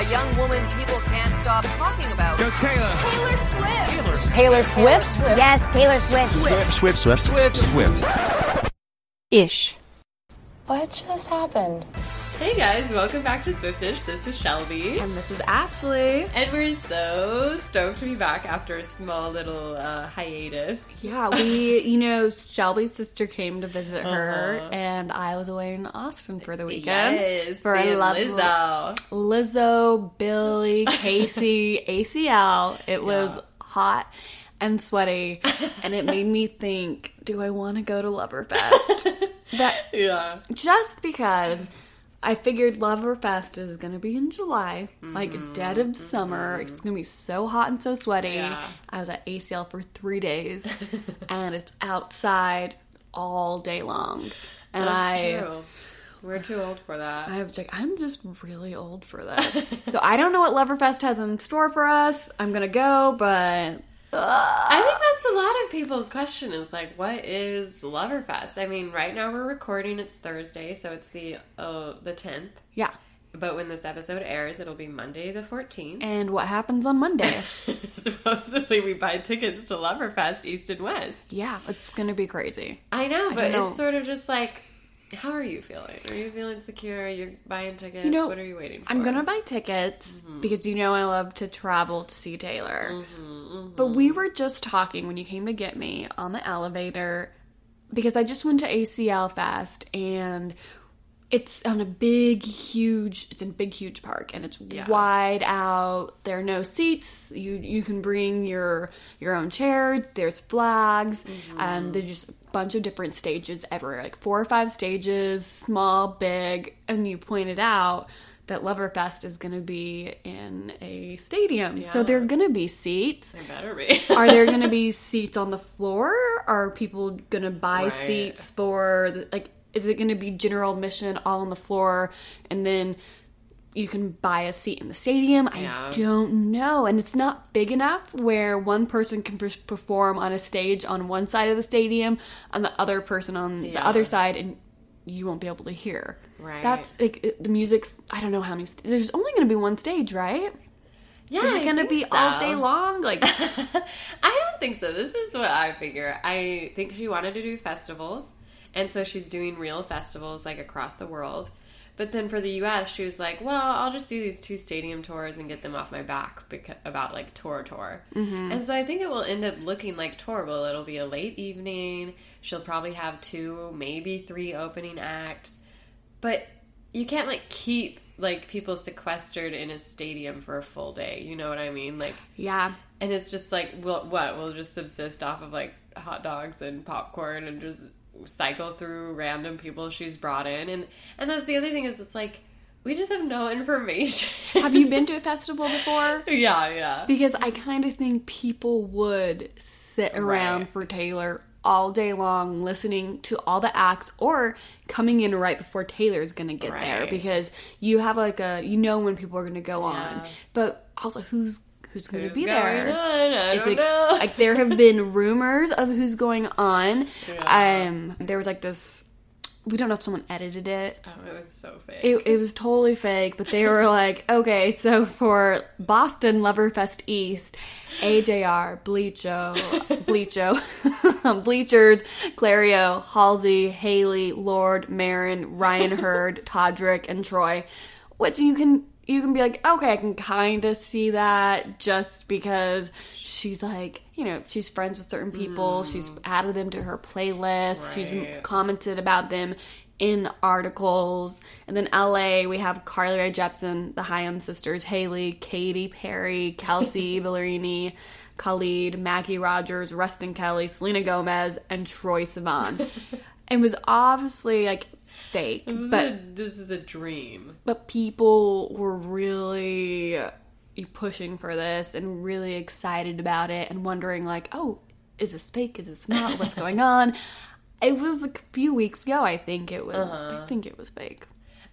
A young woman people can't stop talking about. Go Taylor. Taylor Swift. Taylor Swift? Yes, Taylor Swift. Swift. Swift, Swift, Swift, Swift. Ish. What just happened? Hey guys, welcome back to Swiftish. This is Shelby. And this is Ashley. And we're so stoked to be back after a small little uh, hiatus. Yeah, we, you know, Shelby's sister came to visit her, Uh-huh. and I was away in Austin for the weekend. Yes, for a lovely Lizzo. Lizzo, Billie, Kacey, ACL. It was Yeah. hot and sweaty, and it made me think: Do I want to go to Loverfest? that Yeah. just because I figured Loverfest is gonna be in July, like dead of summer. It's gonna be so hot and so sweaty. Mm-hmm. Yeah. I was at ACL for three days, and it's outside all day long. And That's I, true. We're too old for that. I was like, I'm just really old for this. so I don't know what Loverfest has in store for us. I'm gonna go, but I think that's a lot of people's question is like, what is Loverfest? I mean, right now we're recording, it's Thursday, so it's the oh, the 10th. yeah. But when this episode airs, it'll be Monday the 14th. And what happens on Monday? Supposedly, we buy tickets to Loverfest East and West. yeah, it's gonna be crazy. I know, but don't know. it's sort of just like, how are you feeling? Are you feeling secure? You're buying tickets. You know, what are you waiting for? I'm gonna buy tickets Mm-hmm. because you know I love to travel to see Taylor. But we were just talking when you came to get me on the elevator because I just went to ACL Fest and it's on a big, huge. It's in a big, huge park, and it's wide out. There are no seats. You you can bring your your own chair. There's flags. Um, there's just a bunch of different stages everywhere, like four or five stages, small, big. And you pointed out that Loverfest is going to be in a stadium, so there are going to be seats. It better be. Are there going to be seats on the floor? Are people going to buy Right. seats for like? Is it going to be general admission all on the floor, and then you can buy a seat in the stadium? Yeah. I don't know, and it's not big enough where one person can per- perform on a stage on one side of the stadium, and the other person on the other side, and you won't be able to hear. Right. That's like the music's. I don't know how many. St- There's only going to be one stage, right? yeah, Is it going to be so. all day long? Like. I don't think so. This is what I figure. I think she wanted to do festivals, and so she's doing real festivals like across the world. But then for the U.S., she was like, "Well, I'll just do these two stadium tours and get them off my back because, about like tour tour." Mm-hmm. And so I think it will end up looking like tour. Well, it'll be a late evening. She'll probably have two, maybe three opening acts, but you can't like keep like people sequestered in a stadium for a full day. You know what I mean? Like Yeah. and it's just like, well, what? We'll just subsist off of like hot dogs and popcorn and just cycle through random people she's brought in. And and that's the other thing is it's like we just have no information. Have you been to a festival before? yeah, yeah. Because I kind of think people would sit around Right. for Taylor all day long listening to all the acts or coming in right before Taylor's going to get there because you have like a you know when people are going to go on. But also who's who's going to be going there? on? I It's don't like, know. like there have been rumors of who's going on. Yeah. Um there was like this we don't know if someone edited it oh, it was so fake. it, it was totally fake, but they were like, okay, so for Boston Loverfest East, AJR, Bleacho, Bleacho, Bleachers, Clairo, Halsey, Haley, Lorde, Maren, Ryan Hurd, Todrick, and Troye, which you can you can be like, okay, I can kind of see that just because she's like, you know, she's friends with certain people, she's mm. added them to her playlist, she's commented about them in articles. And then LA, we have Carly Rae Jepsen, the Haim sisters, Haley, Katy Perry, Kelsey Ballerini, Khalid, Maggie Rogers, Ruston Kelly, Selena Gomez, and Troye Sivan. it was obviously like fake, this, is but a, this is a dream. but people were really pushing for this and really excited about it and wondering like oh is this fake? Is this not? What's going on? It was a few weeks ago i think it was. I uh-huh. think it was fake.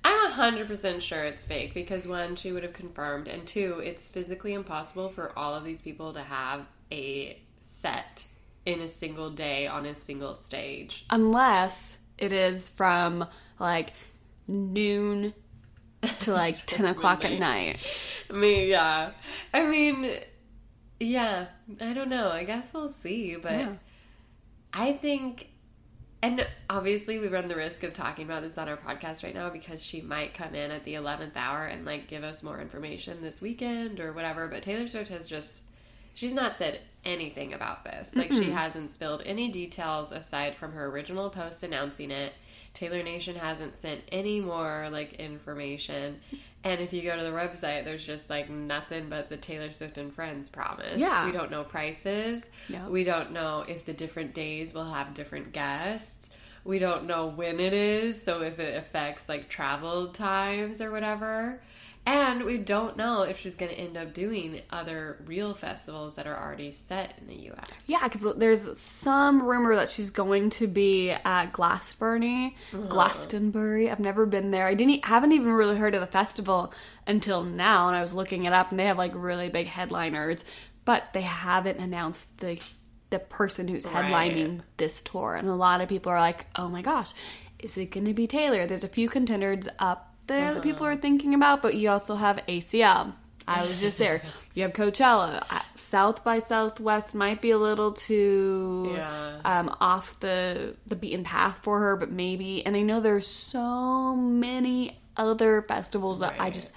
I'm hundred percent sure it's fake because one, she would have confirmed, and two, it's physically impossible for all of these people to have a set in a single day on a single stage. unless it is from like noon to like 10 o'clock at night Me, yeah. I mean, yeah. I don't know. I guess we'll see, but Yeah. I think, and obviously we run the risk of talking about this on our podcast right now because she might come in at the eleventh hour and like give us more information this weekend or whatever. But Taylor Swift has just, she's not said anything about this. Like she hasn't spilled any details aside from her original post announcing it. Taylor Nation hasn't sent any more like information. And if you go to the website, there's just like nothing but the Taylor Swift and Friends promise. Yeah. We don't know prices. No. We don't know if the different days will have different guests. We don't know when it is, so if it affects like travel times or whatever. And we don't know if she's going to end up doing other real festivals that are already set in the US. Yeah, because there's some rumor that she's going to be at Glastonbury. Glastonbury. I've never been there. I didn't. haven't even really heard of the festival until now, and I was looking it up, and they have like really big headliners, but they haven't announced the the person who's headlining this tour. And a lot of people are like, "Oh my gosh, is it going to be Taylor?" There's a few contenders up there that people are thinking about, but you also have ACL. I was just there. You have Coachella. South by Southwest might be a little too Yeah. um, off the the beaten path for her, but maybe. And I know there's so many other festivals that I just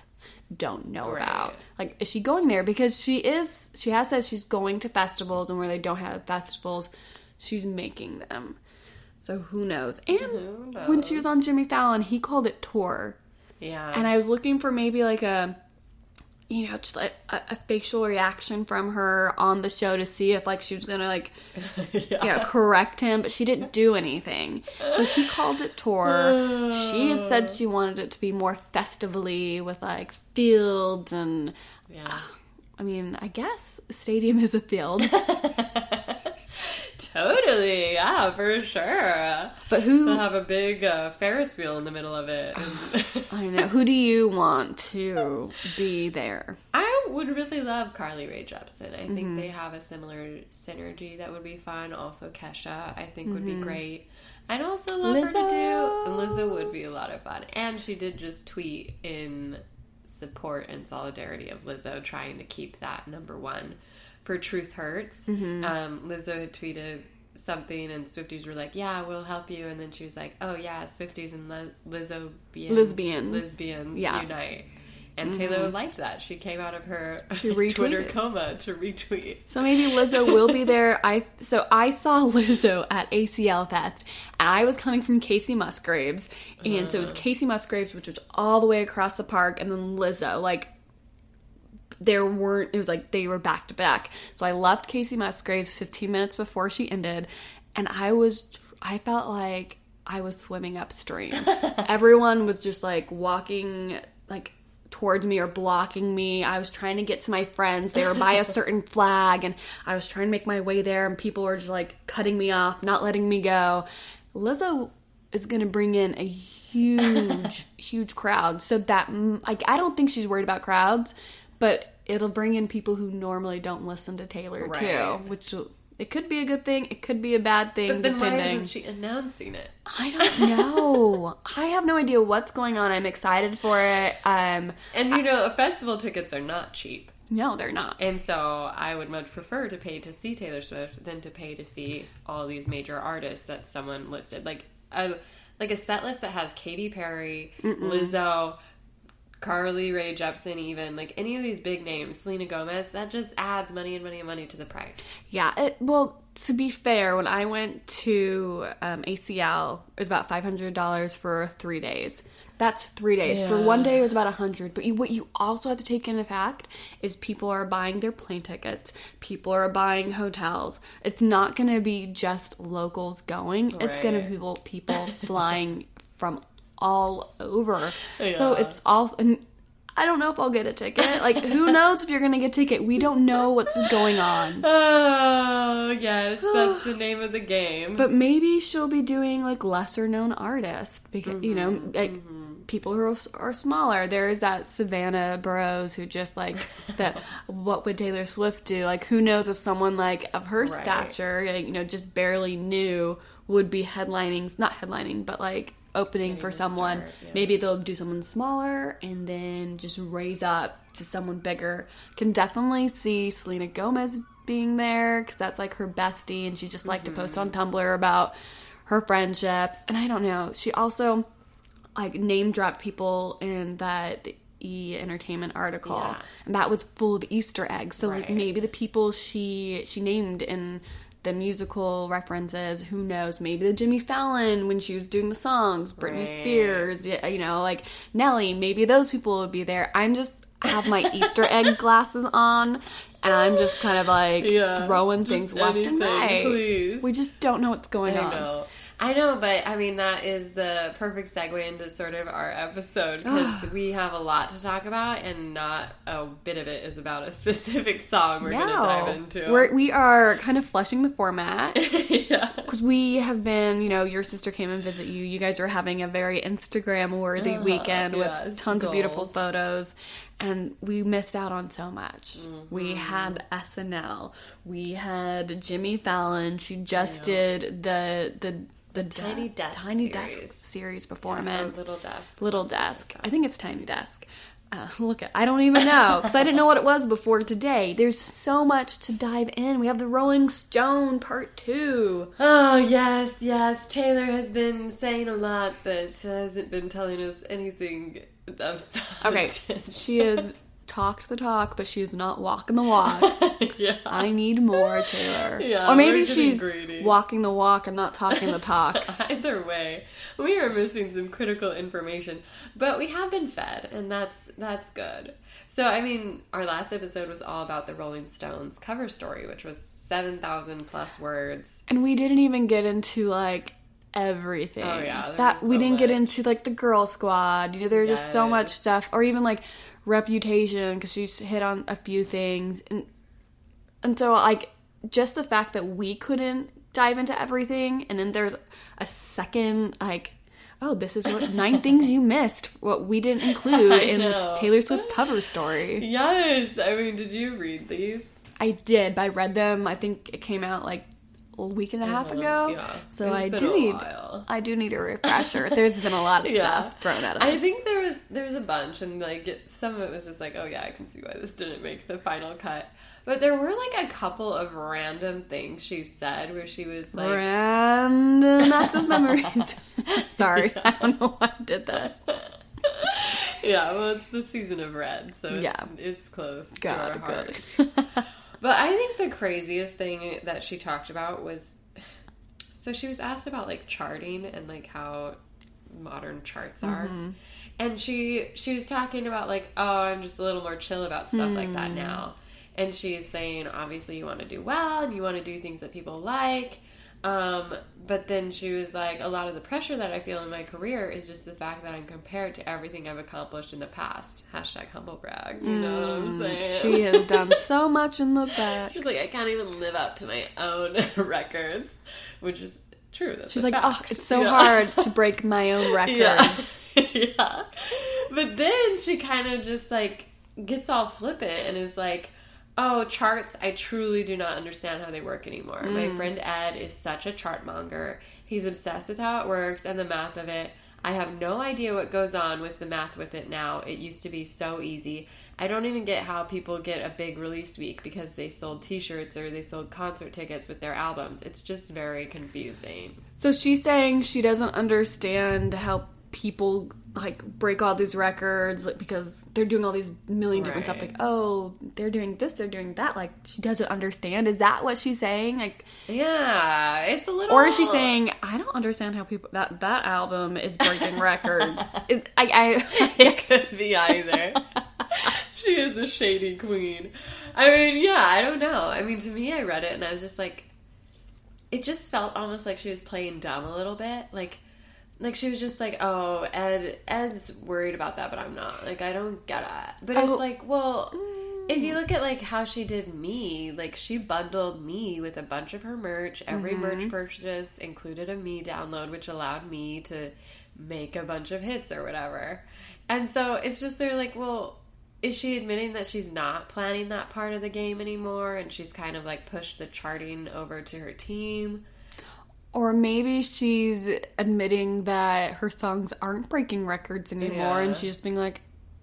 don't know Right. about. Like, is she going there? Because she is. She has said she's going to festivals, and where they don't have festivals, she's making them. So who knows? And when she was on Jimmy Fallon, he called it tour. Yeah. And I was looking for maybe like a, you know, just like a, a facial reaction from her on the show to see if like she was gonna like, yeah. correct him, but she didn't do anything. So he called it tour. she has said she wanted it to be more festively with like fields and, yeah. I mean, I guess stadium is a field. Totally. Yeah, for sure. But who They'll have a big uh, Ferris wheel in the middle of it. And ah, I know who do you want to be there? I would really love Carly Rae Jepsen. I think mm-hmm. they have a similar synergy that would be fun. Also, Kesha, I think would be mm-hmm. great. I'd also love her to Lizzo. do. Lizzo would be a lot of fun. And she did just tweet in support and solidarity of Lizzo trying to keep that number one for Truth Hurts. Mm-hmm. Um, Lizzo had tweeted something and Swifties were like, yeah, we'll help you. And then she was like, oh yeah, Swifties and Le- Lizzo Lesbians. lesbians Yeah. unite. And Taylor mm-hmm. liked that. She came out of her Twitter coma to retweet. So maybe Lizzo will be there. I so I saw Lizzo at ACL Fest, and I was coming from Kacey Musgraves, and so it was uh-huh. Kacey Musgraves, which was all the way across the park, and then Lizzo. Like there weren't. It was like they were back to back. So I left Kacey Musgraves 15 minutes before she ended, and I was. I felt like I was swimming upstream. Everyone was just like walking like towards me or blocking me. I was trying to get to my friends. They were by a certain flag and I was trying to make my way there and people were just like cutting me off, not letting me go. Lizzo is going to bring in a huge huge crowd. So that like I don't think she's worried about crowds, but it'll bring in people who normally don't listen to Taylor Right. too, which it could be a good thing, it could be a bad thing But then why isn't she announcing it? I don't know. I have no idea what's going on. I'm excited for it. Um, And you know, festival tickets are not cheap. no, they're not. And so I would much prefer to pay to see Taylor Swift than to pay to see all these major artists that someone listed. Like a like a set list that has Katy Perry, Lizzo, Carly Rae Jepsen, even like any of these big names, Selena Gomez, that just adds money and money and money to the price. Yeah. It, well, to be fair, when I went to um, ACL, it was about five hundred dollars for three days. That's three days. For one day, it was about a hundred. But you, what you also have to take into fact is people are buying their plane tickets. People are buying hotels. It's not going to be just locals going. It's going to be people people flying from all over. So it's all. And I don't know if I'll get a ticket. Like, who knows if you're going to get a ticket? We don't know what's going on. Oh yes, that's the name of the game. But maybe she'll be doing like lesser known artists because you know Mm-hmm, like people who are, are smaller. There is that Savannah Burrows who just like that. What would Taylor Swift do? Like who knows if someone like of her stature, like, you know, just barely new would be headlining, not headlining, but like opening for someone. start, yeah. Maybe they'll do someone smaller and then just raise up to someone bigger. Can definitely see Selena Gomez being there because that's like her bestie, and she just like to post on Mm-hmm. Tumblr about her friendships. And I don't know. She also like name dropped people in that E Entertainment article, Yeah. and that was full of Easter eggs. So like maybe the people she she named in the musical references, who knows? Maybe the Jimmy Fallon when she was doing the songs, Britney Right. Spears, you know, like Nelly. Maybe those people would be there. I'm just have my Easter egg glasses on. And I'm just kind of like Yeah, throwing things left anything, and right. please. We just don't know what's going I on. know. I know, but I mean, that is the perfect segue into sort of our episode because we have a lot to talk about, and not a bit of it is about a specific song we're going to dive into. We're, we are kind of flushing the format yeah. because we have been, you know, your sister came and visit you. You guys are having a very Instagram worthy weekend with yes, tons of beautiful photos. And we missed out on so much. Mm-hmm. We had SNL. We had Jimmy Fallon. She just did the the the Tiny de- Desk Tiny series. Desk series Or performance. little desk. Little Desk. I think it's Tiny Desk. Uh, look at I don't even know because I didn't know what it was before today. There's so much to dive in. We have the Rolling Stone Part Two. Oh yes, yes. Taylor has been saying a lot, but hasn't been telling us anything of Okay, substance. she has talked the talk, but she's not walking the walk. yeah. I need more, Taylor. Yeah, or maybe she's greedy. walking the walk and not talking the talk. Either way, we are missing some critical information, but we have been fed, and that's that's good. So, I mean, our last episode was all about the Rolling Stones cover story, which was seven thousand plus words. and we didn't even get into like everything. Oh, yeah, that was we didn't get into like the Girl Squad. You know, there was just so much stuff, or even like reputation because she hit on a few things, and and so like just the fact that we couldn't dive into everything, and then there's a second like. Oh, this is what nine things you missed. What we didn't include I in know. Taylor Swift's cover story. Yes, I mean, did you read these? I did, but I read them. I think it came out like a week and a half ago. yeah. So I do a need while. I do need a refresher. There's been a lot of Yeah. stuff thrown at us. I think there was there was a bunch, and like it, some of it was just like, oh yeah, I can see why this didn't make the final cut. But there were like a couple of random things she said where she was like, random that's access memories. Sorry, I don't know why I did that. yeah, well, it's the season of red, so it's, Yeah. it's close to our good. But I think the craziest thing that she talked about was so she was asked about like charting and like how modern charts are. Mm-hmm. And she she was talking about like, oh, I'm just a little more chill about stuff like Hmm. that now. And she's saying obviously you want to do well and you want to do things that people like. Um, but then she was like, a lot of the pressure that I feel in my career is just the fact that I'm compared to everything I've accomplished in the past. Hashtag humble brag. You know what I'm saying? Hmm. She has done so much in the back. She's like, I can't even live up to my own records, which is true. That's She's like, oh, it's so Yeah. hard to break my own records. Yeah. yeah. But then she kind of just like gets all flippant and is like, oh, charts, I truly do not understand how they work anymore. My hmm. friend Ed is such a chart monger. He's obsessed with how it works and the math of it. I have no idea what goes on with the math with it now. It used to be so easy. I don't even get how people get a big release week because they sold t shirts or they sold concert tickets with their albums. It's just very confusing. So she's saying she doesn't understand how people like break all these records like, because they're doing all these million different stuff. Like, oh, they're doing this, they're doing that. Like, she doesn't understand. Is that what she's saying? Like, Yeah, it's a little. or is she saying I don't understand how people that that album is breaking records? It, I, I, it could be either. she is a shady queen. I mean, yeah, I don't know. I mean, to me, I read it and I was just like, it just felt almost like she was playing dumb a little bit. Like, like she was just like, oh, Ed, Ed's worried about that, but I'm not. Like, I don't get it. But Oh. it's like, well. If you mm. look at like how she did me, like she bundled me with a bunch of her merch. Every mm-hmm. merch purchase included a me download, which allowed me to make a bunch of hits or whatever. And so it's just sort of like, well, is she admitting that she's not planning that part of the game anymore and she's kind of like pushed the charting over to her team? Or maybe she's admitting that her songs aren't breaking records anymore, and she's just being like,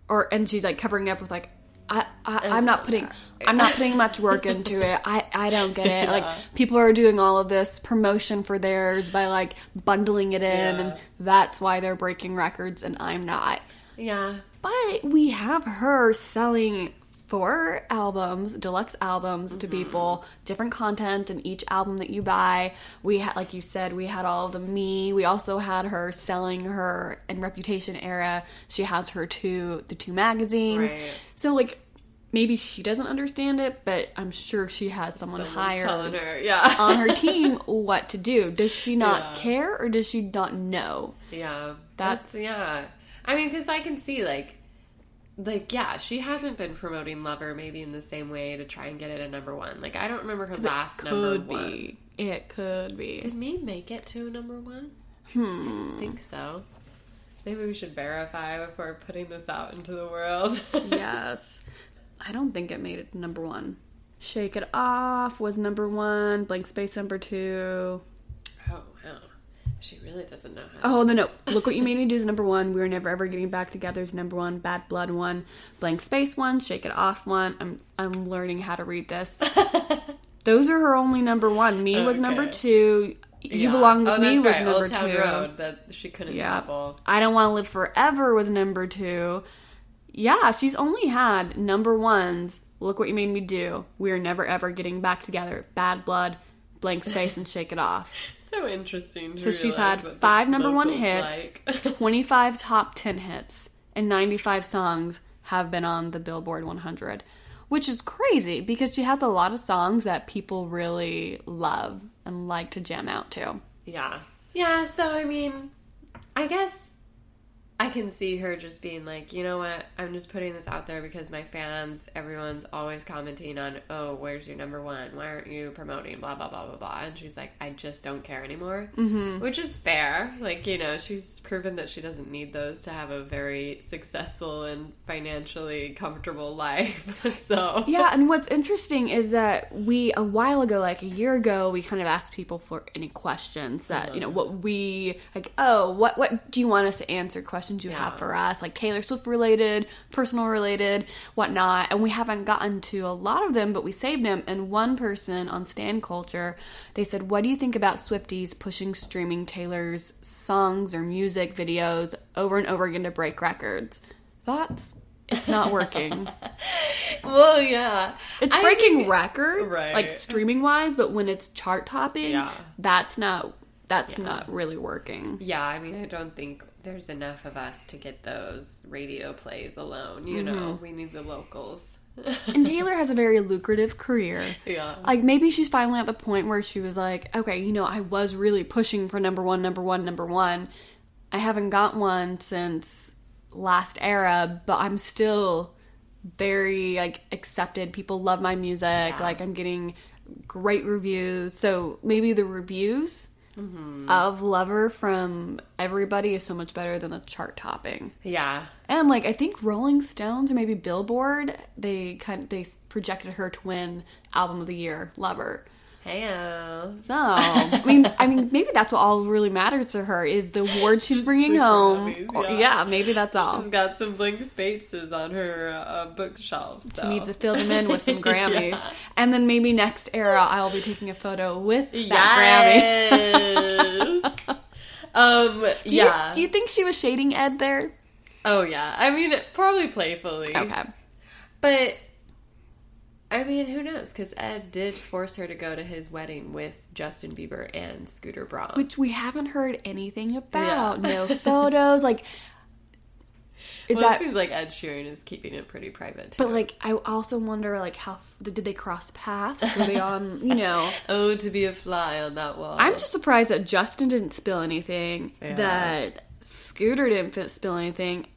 or and she's like covering it up with like, I, I I'm not putting I'm not putting much work into it. I I don't get it. Like people are doing all of this promotion for theirs by like bundling it in, Yeah. and that's why they're breaking records, and I'm not. Yeah. But we have her selling four albums, deluxe albums Mm-hmm. to people, different content in each album that you buy. We had, like you said, we had all of the me. We also had her selling her in Reputation era. She has her two, the two magazines. Right. So like, maybe she doesn't understand it, but I'm sure she has someone Someone's higher her. Yeah. on her team what to do. Does she not Yeah. care or does she not know? Yeah, That's- that's, yeah. I mean, because I can see like, like yeah, she hasn't been promoting Lover maybe in the same way to try and get it a number one. Like I don't remember her last number Could one. be. It could be. Did me make it to number one? Hmm. I think so. Maybe we should verify before putting this out into the world. yes. I don't think it made it to number one. Shake It Off was number one. Blank Space number two. She really doesn't know how. Oh no no! Look what you made me do is number one. We're never ever getting back together is number one. Bad Blood one. Blank Space one. Shake It Off one. I'm I'm learning how to read this. Those are her only number one. Me was number two. You Yeah. belong with oh, me that's was right. number Old Town two. Road that she couldn't Yeah. topple. I Don't Want to Live Forever was number two. Yeah, she's only had number ones. Look What You Made Me Do. We're Never Ever Getting Back Together. Bad Blood, Blank Space, and Shake It Off. So interesting. To So she's had five number one hits, like. 25 top 10 hits, and 95 songs have been on the Billboard 100, which is crazy because she has a lot of songs that people really love and like to jam out to. Yeah. Yeah, so I mean, I guess I can see her just being like, you know what, I'm just putting this out there because my fans, everyone's always commenting on, oh, where's your number one? Why aren't you promoting? Blah, blah, blah, blah, blah. And she's like, I just don't care anymore. Mm-hmm. Which is fair. Like, you know, she's proven that she doesn't need those to have a very successful and financially comfortable life. so, Yeah, and what's interesting is that we a while ago, like a year ago, we kind of asked people for any questions that you know what we like. Oh, what what do you want us to answer? Questions you have for us, like Taylor Swift related, personal related, whatnot. And we haven't gotten to a lot of them, but we saved them. And one person on Stan Culture, they said, "What do you think about Swifties pushing streaming Taylor's songs or music videos over and over again to break records?" Thoughts? It's not working. well, yeah. It's I breaking think- records, Right. like streaming wise, but when it's chart topping, Yeah. that's not that's not really working. Yeah, I mean, I don't think there's enough of us to get those radio plays alone. You Mm-hmm. know, we need the locals. And Taylor has a very lucrative career. Yeah. Like maybe she's finally at the point where she was like, okay, you know, I was really pushing for number one, number one, number one. I haven't got one since last era, but I'm still very like accepted. People love my music. Like I'm getting great reviews. So maybe the reviews Mm-hmm. of Lover from everybody is so much better than the chart topping. Yeah. And like I think Rolling Stones or maybe Billboard, they kind of they projected her to win album of the year, Lover. Hey, So I mean, I mean, maybe that's what all really matters to her is the award she's bringing home. Grammys, Or- yeah. yeah. maybe that's all. she's got some blank spaces on her uh, bookshelf. So. She needs to fill them in with some Grammys, and then maybe next era I'll be taking a photo with that Grammy. Um. Do you, yeah. do you think she was shading Ed there? oh yeah. I mean, probably playfully. Okay. But I mean, who knows? Because Ed did force her to go to his wedding with Justin Bieber and Scooter Braun. Which we haven't heard anything about. Yeah. No photos. Like, is well, that it seems like Ed Sheeran is keeping it pretty private. Too. But like, I also wonder, like, how did they cross paths? Were they on? You know, oh, to be a fly on that wall. I'm just surprised that Justin didn't spill anything, that Scooter didn't spill anything,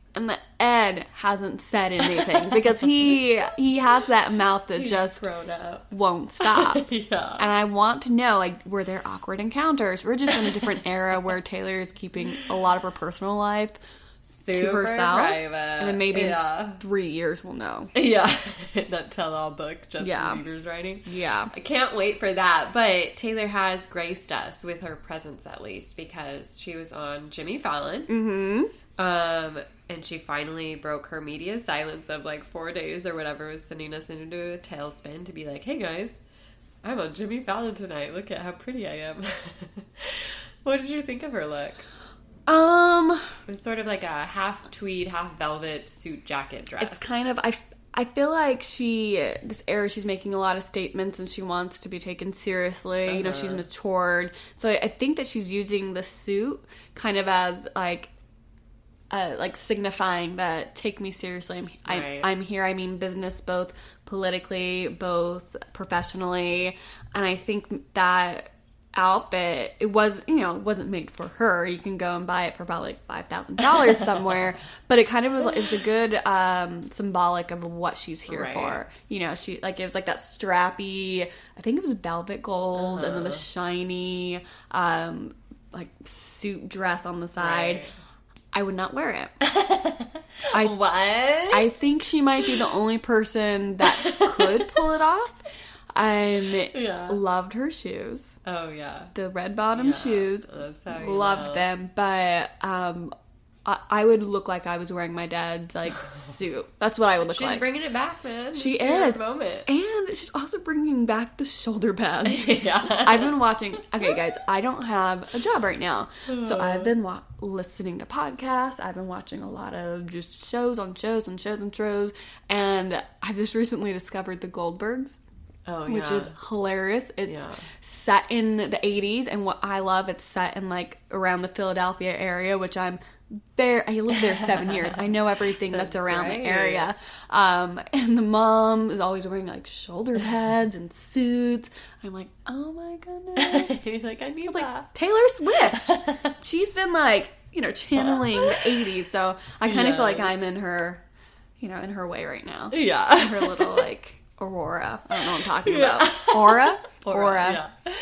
Ed hasn't said anything because he he has that mouth that just thrown up. won't stop. Yeah. And I want to know, like, were there awkward encounters? We're just in a different era where Taylor is keeping a lot of her personal life Super to herself, private. and then maybe Yeah. three years we'll know. Yeah, that tell-all book Justin Yeah. Bieber's writing. Yeah. I can't wait for that. But Taylor has graced us with her presence at least because she was on Jimmy Fallon. Mm-hmm. Um, and she finally broke her media silence of like four days or whatever, was sending us into a tailspin to be like, "Hey guys, I'm on Jimmy Fallon tonight. Look at how pretty I am." what did you think of her look? Um, It was sort of like a half tweed, half velvet suit jacket dress. it's kind of I. I feel like she this era she's making a lot of statements and she wants to be taken seriously. You know, she's matured, so I, I think that she's using the suit kind of as like. Uh, like signifying that take me seriously. I'm, Right. I, I'm here. I mean business, both politically, both professionally, and I think that outfit it was you know it wasn't made for her you can go and buy it for about like five thousand dollars somewhere but it kind of was it was a good um symbolic of what she's here Right. for you know she like it was like that strappy i think it was velvet gold and then the shiny um like suit dress on the side Right. I would not wear it i what? I think she might be the only person that could pull it off. I Yeah. loved her shoes, oh yeah. the red bottom Yeah, shoes. that's how you Loved know. them, but um, I, I would look like I was wearing my dad's like suit. That's what I would look She's like. She's bringing it back, man. she It's is, moment. and she's also bringing back the shoulder pads. yeah. I've been watching. Okay, guys, I don't have a job right now, so uh. I've been wa- listening to podcasts. I've been watching a lot of just shows on shows and shows and shows, and I've just recently discovered the Goldbergs, oh which is hilarious. It's Yeah. set in the '80s, and what I love, it's set in like around the Philadelphia area, which I'm. There, I lived there seven years. I know everything that's, That's around right. the area. Um, and the mom is always wearing like shoulder pads and suits. I'm like, oh my goodness. You're like, I need that. Taylor Swift. She's been like, you know, channeling the 80s. So I kind of feel like I'm in her, you know, in her way right now. Yeah. Her little like aurora. I don't know what I'm talking about. Aura? Aura. Yeah.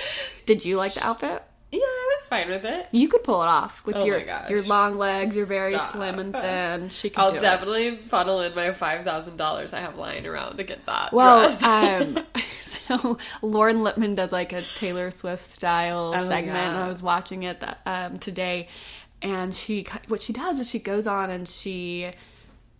Did you like the outfit? Yeah, I was fine with it. You could pull it off with Oh your my gosh. your long legs. You're very Stop. slim and thin. She could I'll do it. definitely funnel in my five thousand dollars I have lying around to get that. Well, dress. um, so Lauren Lipman does like a Taylor Swift style Oh, segment, yeah. and I was watching it that, um, today. And she, what she does is she goes on and she,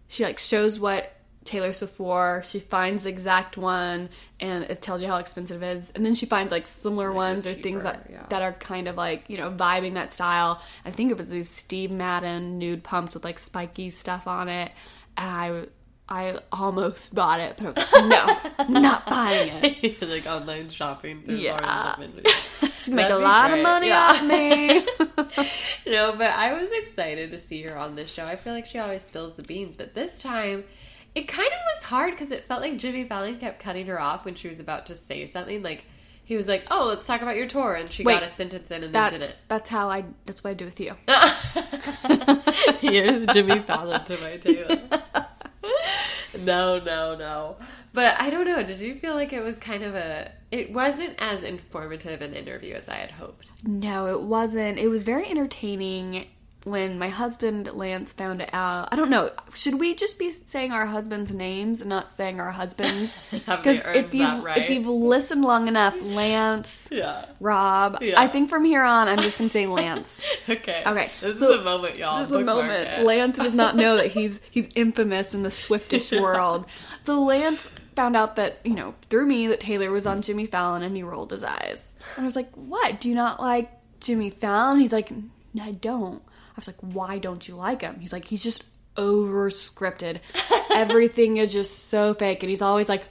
she like shows what Taylor Swift wore. She finds the exact one, and it tells you how expensive it is. And then she finds like similar ones or things that yeah. that are kind of like you know vibing that style. I think it was these Steve Madden nude pumps with like spiky stuff on it, and I. I almost bought it, but I was like, no, not buying it. like online shopping through Yeah. She'd make a lot of money yeah. off me. No, but I was excited to see her on this show. I feel like she always spills the beans, but this time it kind of was hard because it felt like Jimmy Fallon kept cutting her off when she was about to say something. Like he was like, "Oh, let's talk about your tour," and she Wait, got a sentence in and then didn't. that's how I, that's what I do with you. Here's Jimmy Fallon to my Taylor. no, no, no. But I don't know. Did you feel like it was kind of a? It wasn't as informative an interview as I had hoped. No, it wasn't. It was very entertaining when my husband Lance found it out. I don't know. Should we just be saying our husbands' names and not saying our husbands? Because if you right? if you've listened long enough, Lance, Yeah. Rob, Yeah. I think from here on I'm just gonna say Lance. Okay. Okay, This so is the moment, y'all. This is the moment. it. Lance does not know that he's he's infamous in the Swiftish world. So Lance found out that you know through me that Taylor was on Jimmy Fallon, and he rolled his eyes. And I was like, "What? Do you not like Jimmy Fallon?" He's like, "I don't." I was like, "Why don't you like him?" He's like, "He's just." over scripted everything is just so fake. And he's always like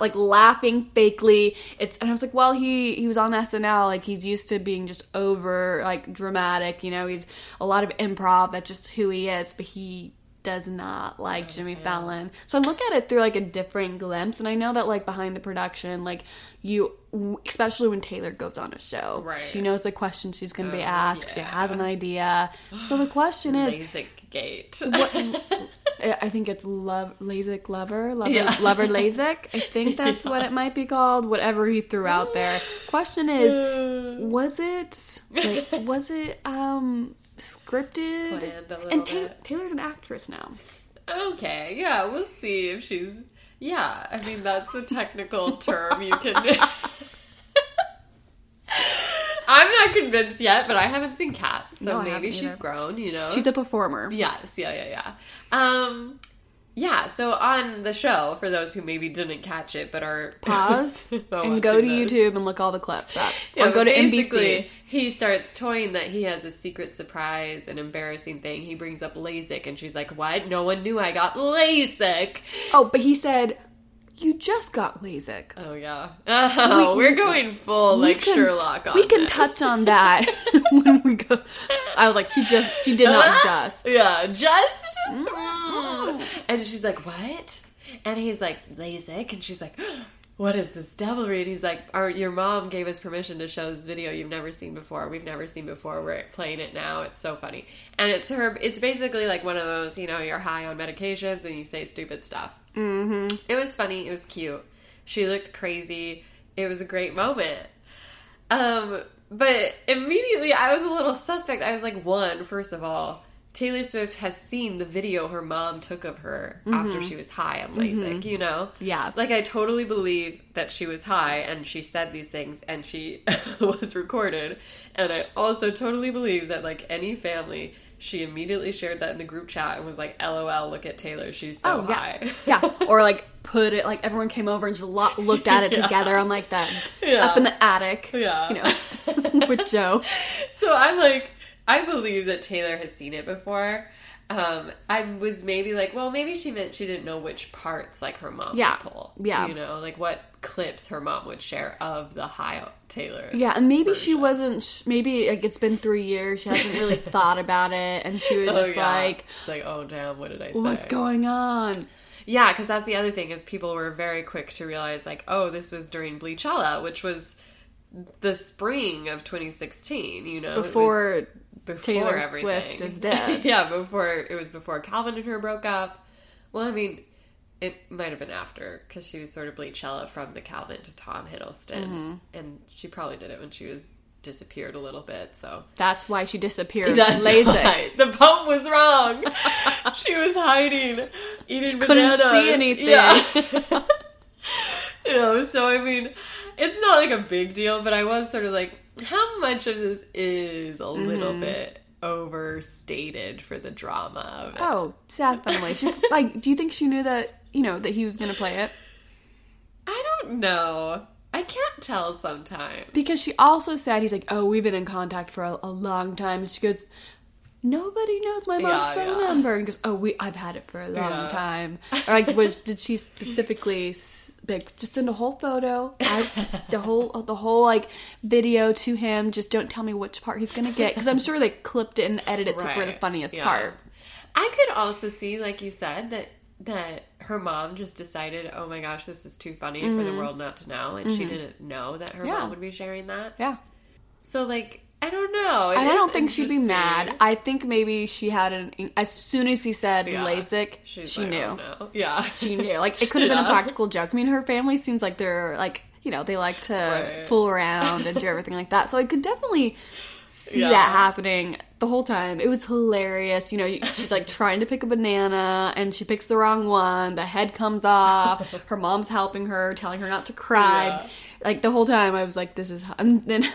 like laughing fakely. It's and i was like well he he was on snl like he's used to being just over like dramatic. You know he's a lot of improv. That's just who he is. But he does not like Jimmy Fallon. So I look at it through like a different glimpse and I know that like behind the production like you especially when Taylor goes on a show, Right. she knows the questions she's going to be asked. She has an idea. So the question is LASIK gate. what I think it's love LASIK lover, lover, Yeah. lover LASIK. I think that's what it might be called. Whatever he threw out there. Question is, was it like, was it um scripted. And Ta-. Taylor's an actress now. Okay, yeah, we'll see if she's. Yeah, I mean that's a technical term you can. I'm not convinced yet, but I haven't seen Cats, so No, maybe she's either. grown. You know, She's a performer. Yes, yeah, yeah, yeah. Um, yeah. So on the show, for those who maybe didn't catch it but are Pause and go to. YouTube and look all the clips up. Yeah, or go to basically, NBC. He starts toying that he has a secret surprise, an embarrassing thing. He brings up LASIK, and she's like, "What? No one knew I got LASIK." Oh, but he said, You just got LASIK. Oh yeah. Oh, We- are going full We like can- Sherlock on We can this. touch on that when we go. I was like, she just, she did not just. Yeah, just. Mm-hmm. And she's like, "What?" And he's like, "LASIK," and she's like. What is this devilry? And he's like, Our, Your mom gave us permission to show this video you've never seen before. We've never seen before. We're playing it now. It's so funny. And it's her, it's basically like one of those, you know, you're high on medications and you say stupid stuff. Mm-hmm. It was funny. It was cute. She looked crazy. It was a great moment. Um, but immediately I was a little suspect. I was like, one, first of all, Taylor Swift has seen the video her mom took of her mm-hmm. after she was high on LASIK, mm-hmm. you know? Yeah. Like, I totally believe that she was high and she said these things and she was recorded. And I also totally believe that, like, any family, she immediately shared that in the group chat and was like, LOL, look at Taylor. She's so Oh, yeah. high. Yeah. Or like put it, like everyone came over and just lo- looked at it together on like that, Yeah. up in the attic. Yeah. You know, with Joe. So I'm like, I believe that Taylor has seen it before. Um, I was maybe like, well, maybe she meant she didn't know which parts like her mom Yeah. would pull. Yeah. You know, like what clips her mom would share of the high Taylor. Yeah, and maybe she wasn't, maybe like it's been three years. She hasn't really thought about it. And she was Oh, just yeah. like, She's like, oh damn, what did I say? what's going on? Yeah, because that's the other thing is people were very quick to realize like, oh, this was during Bleachella, which was the spring of 2016. You know, Before before Taylor everything. Swift is dead. yeah, before it was before Calvin and her broke up. Well, I mean, it might have been after because she was sort of Bleachella from the Calvin to Tom Hiddleston, Mm-hmm. and she probably did it when she was disappeared a little bit. So That's why she disappeared. that's why. The pump was wrong. she was hiding, eating couldn't see anything. Yeah. you know, so I mean, it's not like a big deal, but I was sort of like, how much of this is a little Mm-hmm. bit overstated for the drama of it? Oh, definitely. She, like, do you think she knew that, you know, that he was going to play it? I don't know. I can't tell sometimes. Because she also said, he's like, oh, we've been in contact for a, a long time. She goes, nobody knows my mom's Yeah, phone yeah. number. And goes, oh, we, I've had it for a long Yeah. time. Or like, was, did she specifically, like, just send a whole photo, I, the whole, the whole like video to him. Just don't tell me which part he's gonna get, because I'm sure they clipped it and edited it for the funniest Yeah. part. I could also see, like you said, that that her mom just decided, oh my gosh, this is too funny for the world not to know, and she didn't know that her Mm-hmm. Yeah. mom would be sharing that. Yeah. So, like, I don't know. It And I don't think she'd be mad. I think maybe she had an. As soon as he said Yeah. LASIK, She's she like, knew. "Oh. Yeah, She knew. Like it could have been a practical joke. I mean, her family seems like they're like you know they like to Right. fool around and do everything like that. So I could definitely see Yeah. that happening the whole time. It was hilarious. You know, she's like trying to pick a banana and she picks the wrong one. The head comes off. Her mom's helping her, telling her not to cry. Yeah. Like the whole time, I was like, "This is," and then.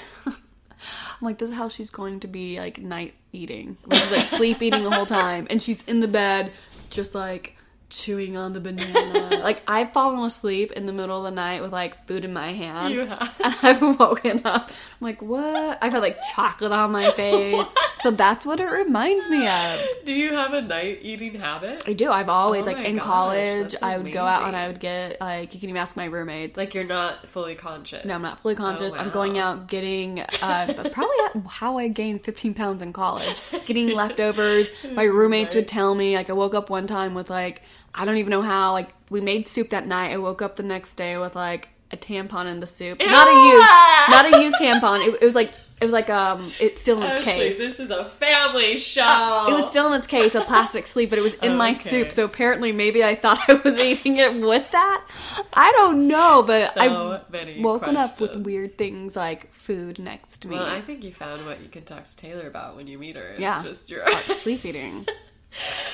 I'm like, this is how she's going to be like night eating. She's like sleep eating the whole time, and she's in the bed just like chewing on the banana. like I've fallen asleep in the middle of the night with like food in my hand, You have. and I've woken up. I'm like, what? I've had like chocolate on my face, so that's what it reminds me of. Do you have a night eating habit? I do. I've always Oh like in gosh, college, I would go out and. I would get like you can even ask my roommates. Like you're not fully conscious. No, I'm not fully conscious. Oh, I'm going out getting uh, probably how I gained 15 pounds in college. Getting leftovers. My roommates would tell me like I woke up one time with like I don't even know how like we made soup that night. I woke up the next day with like a tampon in the soup. Not a used, not a used tampon. It, it was like It was like um, it's still in its case. this is a family show. It was still in its case, a plastic sleeve, but it was in my soup. So apparently, maybe I thought I was eating it with that. I don't know, but So I've many woken up with weird things like food next to me. Well, I think you found what you can talk to Taylor about when you meet her. It's Yeah. just your Sleep eating.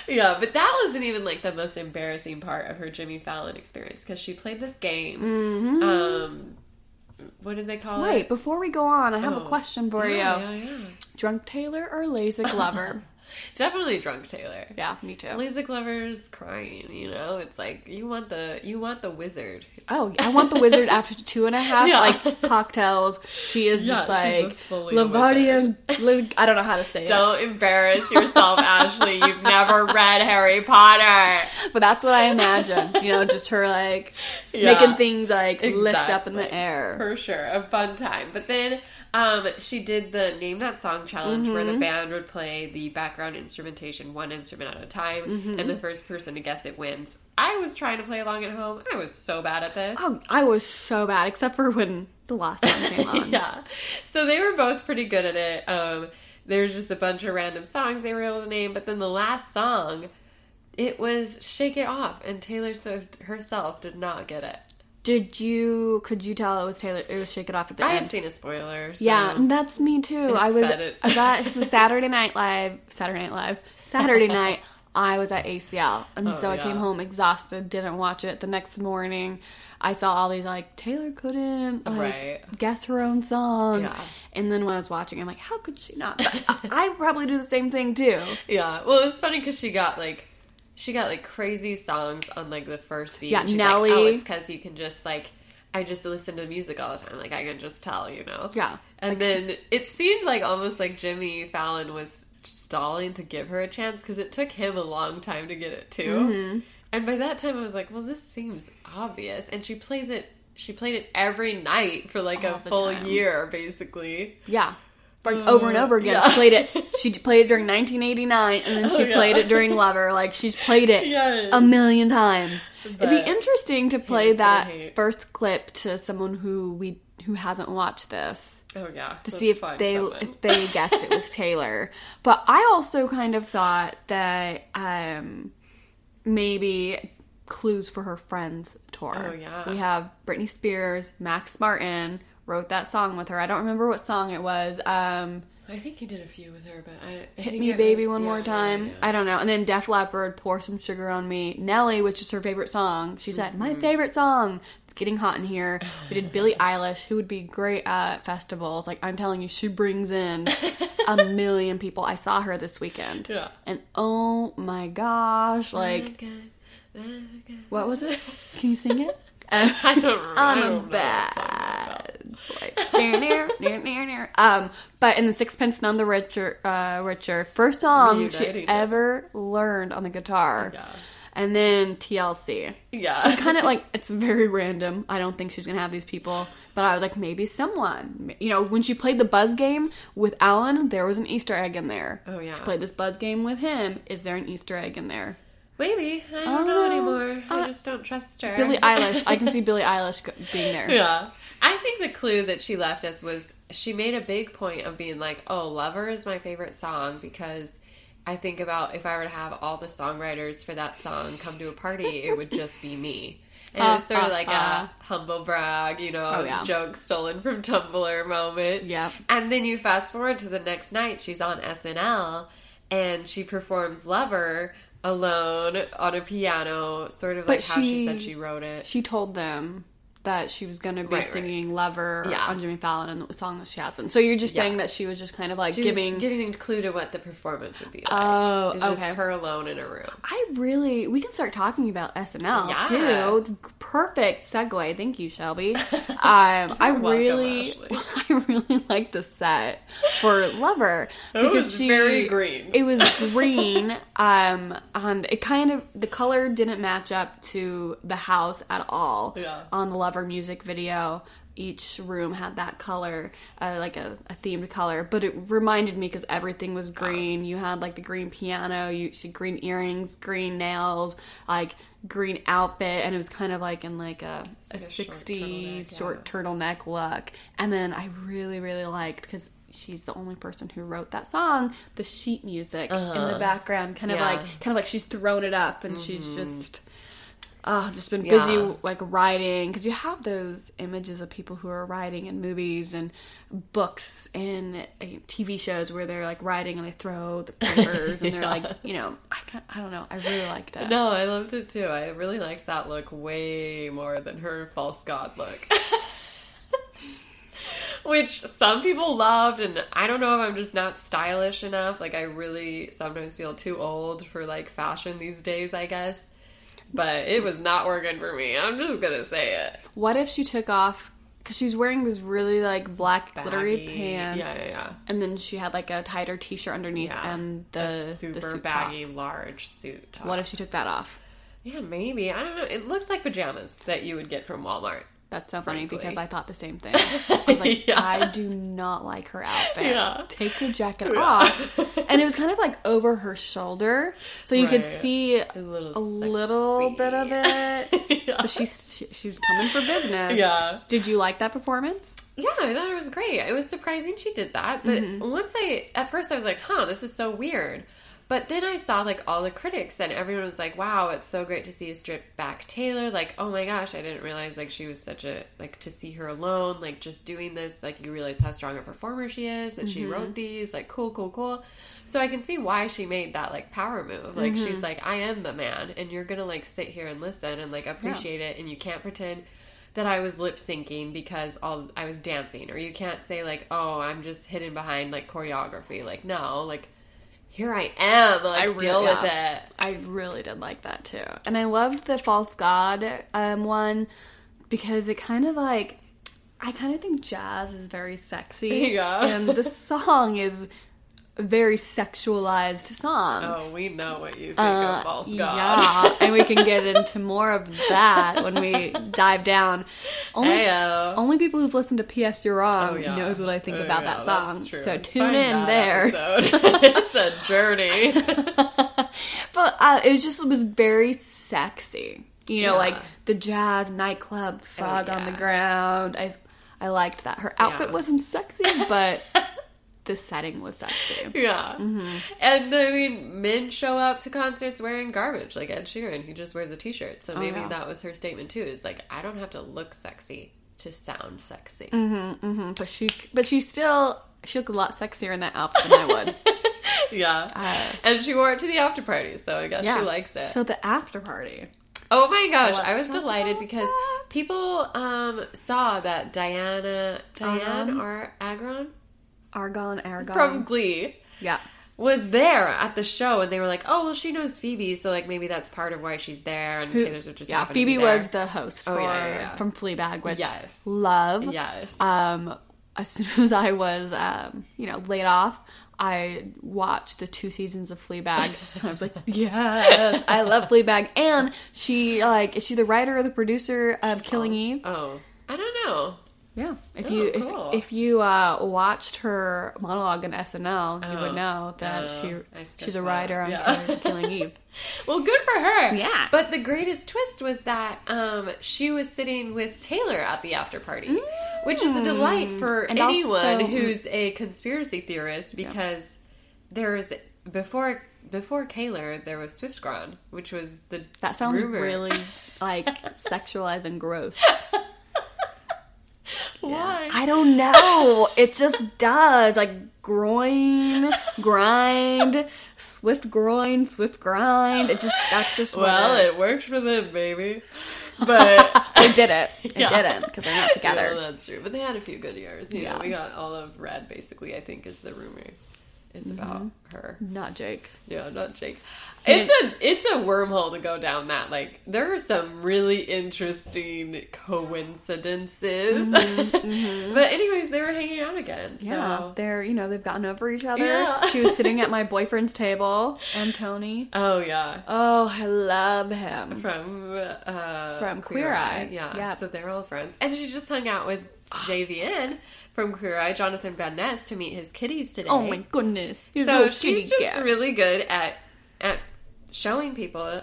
Yeah, but that wasn't even like the most embarrassing part of her Jimmy Fallon experience because she played this game. Um, what did they call Mm-hmm. Wait, before we go on, I have Oh. a question for yeah, you. yeah, yeah. Drunk Taylor or LASIK lover? Definitely drunk Taylor. yeah, me too. Lazy Glover's crying, you know. It's like you want the you want the wizard. Oh, I want the wizard after two and a half Yeah. like cocktails. She is Yeah, just like fully Lavardia. I don't know how to say it, Don't embarrass yourself, Ashley. You've never read Harry Potter. but that's what I imagine. You know, just her like Yeah. making things like lift up in the air. For sure, a fun time. But then um, she did the name that song challenge where Mm-hmm. the band would play the background instrumentation one instrument at a time, Mm-hmm. and the first person to guess it wins. I was trying to play along at home. I was so bad at this. Oh, I was so bad, except for when the last song came on. yeah. So they were both pretty good at it. Um, there's just a bunch of random songs they were able to name, but then the last song, it was "Shake It Off," and Taylor Swift herself did not get it. Did you? Could you tell it was Taylor? It was Shake It Off at the I end. had seen a spoiler. So. Yeah, that's me too. I was fed it. I was it's a Saturday Night Live, Saturday Night Live, Saturday night. I was at ACL, and Oh, so I yeah. came home exhausted. Didn't watch it. The next morning, I saw all these like Taylor couldn't like Right. guess her own song. Yeah. And then when I was watching, I'm like, how could she not? I probably do the same thing too. Yeah. Well, it's funny because she got like she got like crazy songs on like the first beat. Yeah, she's Nelly. Like, oh, it's because you can just like I just listen to music all the time. Like I can just tell, you know. Yeah. And Like, then it seemed like almost like Jimmy Fallon was stalling to give her a chance because it took him a long time to get it too. Mm-hmm. And by that time, I was like, well, this seems obvious. And she plays it. She played it every night for like All a full time. year, basically. Yeah. Like over and over again. Yeah. She played it. She played it during 1989, and then she Oh, yeah. played it during Lover. Like she's played it Yes. a million times. It'd be interesting to play that first clip to someone who we who hasn't watched this Oh yeah, to see if they if they guessed it was Taylor. But I also kind of thought that um maybe clues for her friends tour. Oh, yeah. We have Britney Spears, Max Martin wrote that song with her. I don't remember what song it was. Um I think he did a few with her, but I I Hit Me Baby was- One yeah, More Time. yeah. I don't know. And then Def Leppard, Pour Some Sugar on Me. Nelly, which is her favorite song. She said, My Mm-hmm. favorite song. It's getting hot in here. We did Billie Eilish, who would be great at festivals. Like, I'm telling you, she brings in a million people. I saw her this weekend. Yeah. And oh my gosh, like, what was it? Can you sing it? I don't remember. I I'm a don't know what song bad boy. Near, near, near, near, near. Um, but in the Sixpence None the Richer, uh, Richer, first song she ever learned on the guitar. Yeah. And then TLC. Yeah. It's Kind of like it's very random. I don't think she's gonna have these people, but I was like, maybe someone. You know, when she played the Buzz game with Alan, there was an Easter egg in there. Oh, yeah. She played this Buzz game with him. Is there an Easter egg in there? Maybe. I don't know know. anymore. I Uh, just don't trust her. Billie Eilish. I can see Billie Eilish being there. Yeah. I think the clue that she left us was she made a big point of being like, oh, Lover is my favorite song because I think about if I were to have all the songwriters for that song come to a party, it would just be me. And it was sort of like uh. a humble brag, you know, Oh, yeah. joke stolen from Tumblr moment. Yeah. And then you fast forward to the next night, she's on SNL and she performs Lover alone on a piano, sort of But like how she she- said she wrote it. she told them that she was going to be Right, right. singing Lover Yeah. on Jimmy Fallon and the song that she hasn't. So you're just Yeah. saying that she was just kind of like She giving. was giving a clue to what the performance would be like. Oh, it's just okay. her alone in a room. I really, we can start talking about SNL Yeah. too. It's perfect segue. Thank you, Shelby. Um, I welcome, really, Ashley. I really like the set for Lover It was very green. It was green, um, and it kind of the color didn't match up to the house at all. Yeah. On the Lover music video, each room had that color, uh, like a, a themed color, but it reminded me because everything was green. You had like the green piano, you green earrings, green nails, like green outfit, and it was kind of like in like a, a, like a short 60s turtleneck, short turtleneck look. And then I really, really liked because she's the only person who wrote that song. The sheet music in Uh-huh. the background, kind of Yeah. like kind of like she's thrown it up and she's just. Oh, just been Yeah. busy like writing because you have those images of people who are writing in movies and books and uh, TV shows where they're like writing and they throw the papers and they're like you know I can't, I don't know I really liked it. No, I loved it too. I really liked that look way more than her false god look. Which some people loved, and I don't know if I'm just not stylish enough. Like, I really sometimes feel too old for like fashion these days, I guess. But it was not working for me. I'm just gonna say it. What if she took off because she's wearing this really like black glittery Baggy. pants, Yeah, yeah, yeah. and then she had like a tighter t-shirt underneath Yeah. and the A super the baggy, top. large suit top. What if she took that off? Yeah, maybe. I don't know. It looked like pajamas that you would get from Walmart. That's so funny Frankly. because I thought the same thing. I was like, Yeah. I do not like her outfit. Yeah. Take the jacket off. And it was kind of like over her shoulder. So you could see a little little, bit of it. Yeah. But she's, she, she was coming for business. Yeah. Did you like that performance? Yeah, I thought it was great. It was surprising she did that. But Mm-hmm. once I, at first, I was like, huh, this is so weird. But then I saw like all the critics, and everyone was like, wow, it's so great to see a stripped back Taylor. Like, oh my gosh, I didn't realize like she was such a, like to see her alone, like just doing this, like you realize how strong a performer she is, that she wrote mm-hmm. these, like, cool, cool, cool. So I can see why she made that like power move. Like, she's mm-hmm. like, I am the man, and you're gonna like sit here and listen and like appreciate it, and you can't pretend that I was lip syncing because all I was dancing, or you can't say like, "Oh, I'm just hidden behind like choreography." Like, no, like here I am. Like, I re- deal with yeah. it. I really did like that too. And I loved the false god um, one because it kind of like I kind of think jazz is very sexy. Yeah. And the song is very sexualized song. Oh, we know what you think Uh, of false god. Yeah, and we can get into more of that when we dive down. Only, only people who've listened to P.S. You're Wrong Oh, yeah. knows what I think Oh, about yeah, that that's song. true. So tune Find in there. it's a journey. But uh, it just was very sexy. You know, Yeah. like the jazz nightclub fog on the ground. I I liked that. Her outfit wasn't sexy, but the setting was sexy. Yeah. Mm-hmm. And I mean, men show up to concerts wearing garbage, like Ed Sheeran. He just wears a t shirt. So maybe Oh, yeah. that was her statement too is like, I don't have to look sexy to sound sexy. Mm-hmm. But she but she still she looked a lot sexier in that outfit than I would. Yeah. and she wore it to the after party, so I guess she likes it. So the after party. oh my gosh, love I was delighted because people um, saw that Diana, Diane Ar- Agron Argon, Aragon. from Glee yeah. was there at the show, and they were like, "Oh, well, she knows Phoebe, so like maybe that's part of why she's there." And Taylor Swift just yeah, Phoebe was the host Oh, for yeah, yeah, yeah. from Fleabag, which Yes. love. yes. Um, as soon as I was, um, you know, laid off, I watched the two seasons of Fleabag. And I was like, yes, I love Fleabag. And she, like, is she the writer or the producer of Killing Eve? oh, I don't know. Yeah. If Oh, you cool. if, if you uh, watched her monologue in SNL, you Oh, would know that oh, she she's a writer on Yeah. Killing, Killing Eve. Well, good for her. Yeah. But the greatest twist was that um, she was sitting with Taylor at the after party, which is a delight for Mm. And anyone also- who's a conspiracy theorist because there's before before Kaylor there was Swiftgron, which was the That sounds rumor. really like sexualized and gross. why. I don't know. It just does. Like groin, grind, swift groin, swift grind. It just that's just Well, it, it worked for them, baby. But they did it. It Yeah. didn't because they're not together. Yeah, that's true. But they had a few good years. You Yeah. know, we got all of Red. Basically, I think is the rumor is about Mm-hmm. her. Not Jake. Yeah, not Jake. It's a it's a wormhole to go down that. Like there are some really interesting coincidences. but anyways, they were hanging out again. So Mm-hmm. Yeah, they're you know they've gotten over each other. Yeah. She was sitting at my boyfriend's table, and Tony. oh yeah. Oh, I love him. From uh, From Queer Eye. yeah. Yep. So they're all friends, and she just hung out with JVN from Queer Eye, Jonathan Van Ness, to meet his kitties today. Oh my goodness. He's so she's just cat. really good at at showing people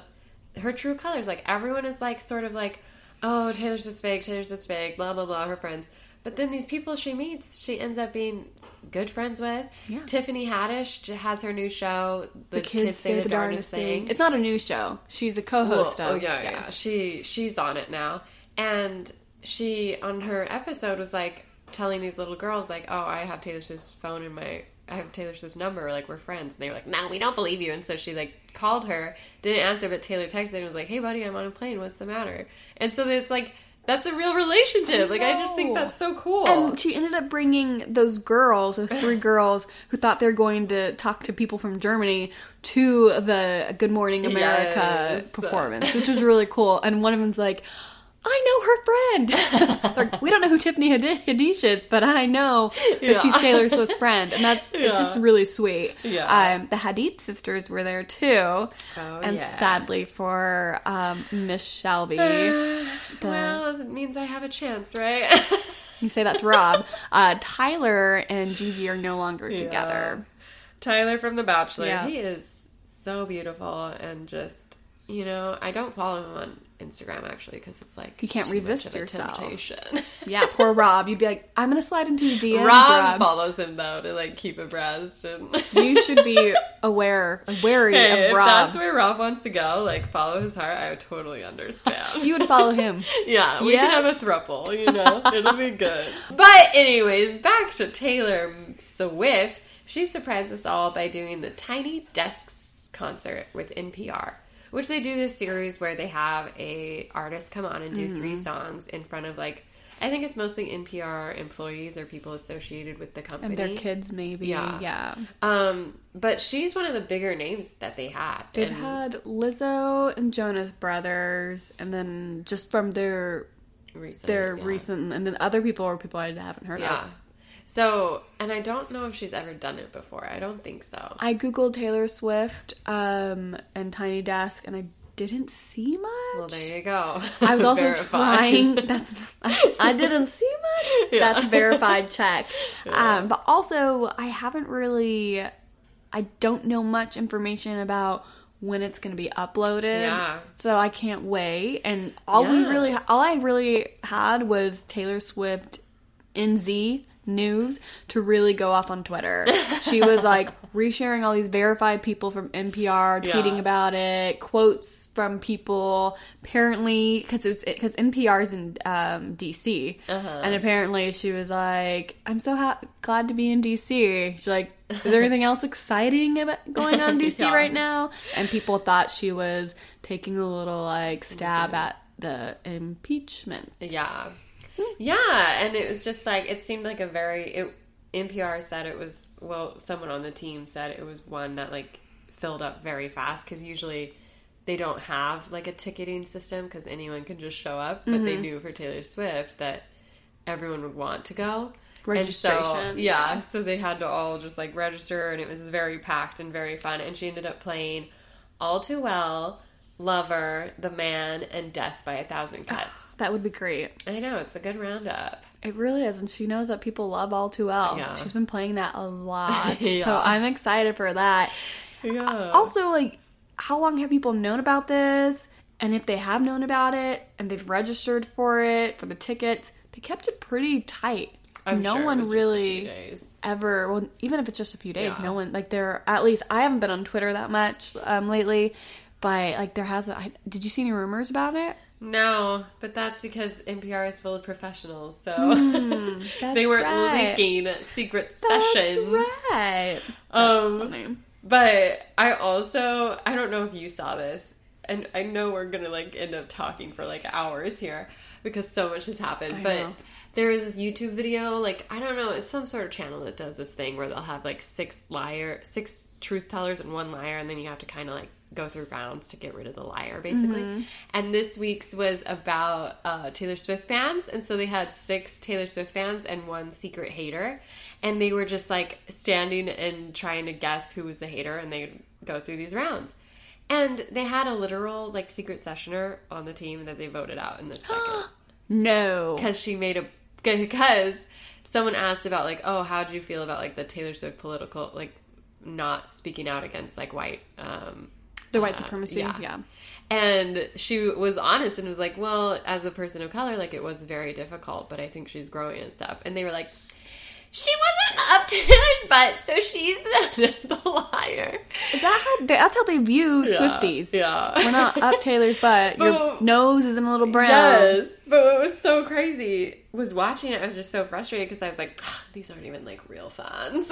her true colors. Like everyone is like sort of like, oh Taylor Swift's fake, Taylor Swift's fake, blah blah blah. Her friends, But then these people she meets, she ends up being good friends with. Yeah. Tiffany Haddish has her new show. The, The kids, say the darndest thing. It's not a new show. She's a co-host Well, oh, of. oh yeah, yeah, She she's on it now, and she on her episode was like telling these little girls like, "Oh, I have Taylor Swift's phone in my." I have Taylor Swift's number, like we're friends. And they were like, "No, we don't believe you." And so she like called her, didn't answer, but Taylor texted and was like, "Hey, buddy, I'm on a plane. What's the matter?" And so it's like that's a real relationship. like I just think that's so cool. And she ended up bringing those girls, those three girls who thought they're going to talk to people from Germany, to the Good Morning America Yes. performance, which was really cool. And one of them's like, I know her friend. like, we don't know who Tiffany Had- Haddish is, but I know that Yeah. she's Taylor Swift's friend, and that's it's just really sweet. Yeah. Um, the Hadid sisters were there too, and yeah. sadly for um, Miss Shelby, the- well, it means I have a chance, right? you say that to Rob. Uh, Tyler and Gigi are no longer together. Tyler from The Bachelor. Yeah. He is so beautiful and just, you know, I don't follow him on Instagram actually because it's like You can't resist much of a yourself. Temptation. Yeah, poor Rob. You'd be like, I'm gonna slide into the DMs, Rob, Rob. follows him though to like keep abreast and. You should be aware, wary Hey, of if Rob. that's where Rob wants to go, like follow his heart, I would totally understand. you would follow him. Yeah, we Yeah? can have a thruple, you know? It'll be good. But, anyways, back to Taylor Swift. She surprised us all by doing the Tiny Desks concert with NPR, which they do this series where they have a artist come on and do three Mm-hmm. songs in front of like I think it's mostly NPR employees or people associated with the company. And their kids, maybe. Yeah. Yeah. Um, but she's one of the bigger names that they had. They've And- had Lizzo and Jonas Brothers, and then just from their recently, their yeah. recent, and then other people are people I haven't heard Yeah. of. So, and I don't know if she's ever done it before. I don't think so. I googled Taylor Swift um, and Tiny Desk, and I didn't see much. Well, there you go. I was also Verified. trying. That's I, I didn't see much. Yeah. That's verified check. Um, but also, I haven't really. I don't know much information about when it's going to be uploaded. Yeah. So I can't wait. And all we really, all I really had was Taylor Swift NZ news to really go off on Twitter. she was like resharing all these verified people from NPR tweeting Yeah. about it, quotes from people. Apparently, because it's because NPR's in um, DC, Uh-huh. and apparently she was like, "I'm so ha- glad to be in DC." She's like, "Is there anything else exciting about going on in DC Yeah. right now?" And people thought she was taking a little like Mm-hmm. stab at the impeachment. Yeah. Yeah, and it was just like it seemed like a very it NPR said it was well someone on the team said it was one that like filled up very fast cuz usually they don't have like a ticketing system cuz anyone can just show up, but Mm-hmm. they knew for Taylor Swift that everyone would want to go. And so, Registration. yeah, so they had to all just like register and it was very packed and very fun and she ended up playing All Too Well, Lover, The Man and Death by a Thousand Cuts. That would be great. I know it's a good roundup. It really is, and she knows that people love all too well. Yeah. She's been playing that a lot, Yeah. so I'm excited for that. Yeah. Also, like, how long have people known about this? And if they have known about it and they've registered for it for the tickets, they kept it pretty tight. I'm no sure it one was just a few really days. ever. Well, even if it's just a few days, Yeah. no one like there. At least I haven't been on Twitter that much um, lately, but like there has. I, did you see any rumors about it? No, but that's because NPR is full of professionals, so That's they weren't right. leaking secret That's sessions. right. That's Um, funny. But I also I don't know if you saw this, and I know we're gonna like end up talking for like hours here because so much has happened. I but know. there was this YouTube video, like I don't know, it's some sort of channel that does this thing where they'll have like six liar, six truth tellers and one liar, and then you have to kind of like go through rounds to get rid of the liar, basically. Mm-hmm. And this week's was about uh, Taylor Swift fans, and so they had six Taylor Swift fans and one secret hater, and they were just like standing and trying to guess who was the hater, and they go through these rounds. And they had a literal like secret sessioner on the team that they voted out in this second No. because she made a because someone asked about like oh how do you feel about like the Taylor Swift political like not speaking out against like white um The white uh, supremacy. yeah. Yeah. And she was honest and was like, well, as a person of color, like it was very difficult, but I think she's growing and stuff. And they were like, she wasn't up to Taylor's butt, so she's the liar. Is that how? That's how they view Swifties. Yeah. We're not up Taylor's butt. Your But- nose isn't a little brown. Yes, but what was so crazy was watching it. I was just so frustrated because I was like, "Ah, these aren't even like real fans.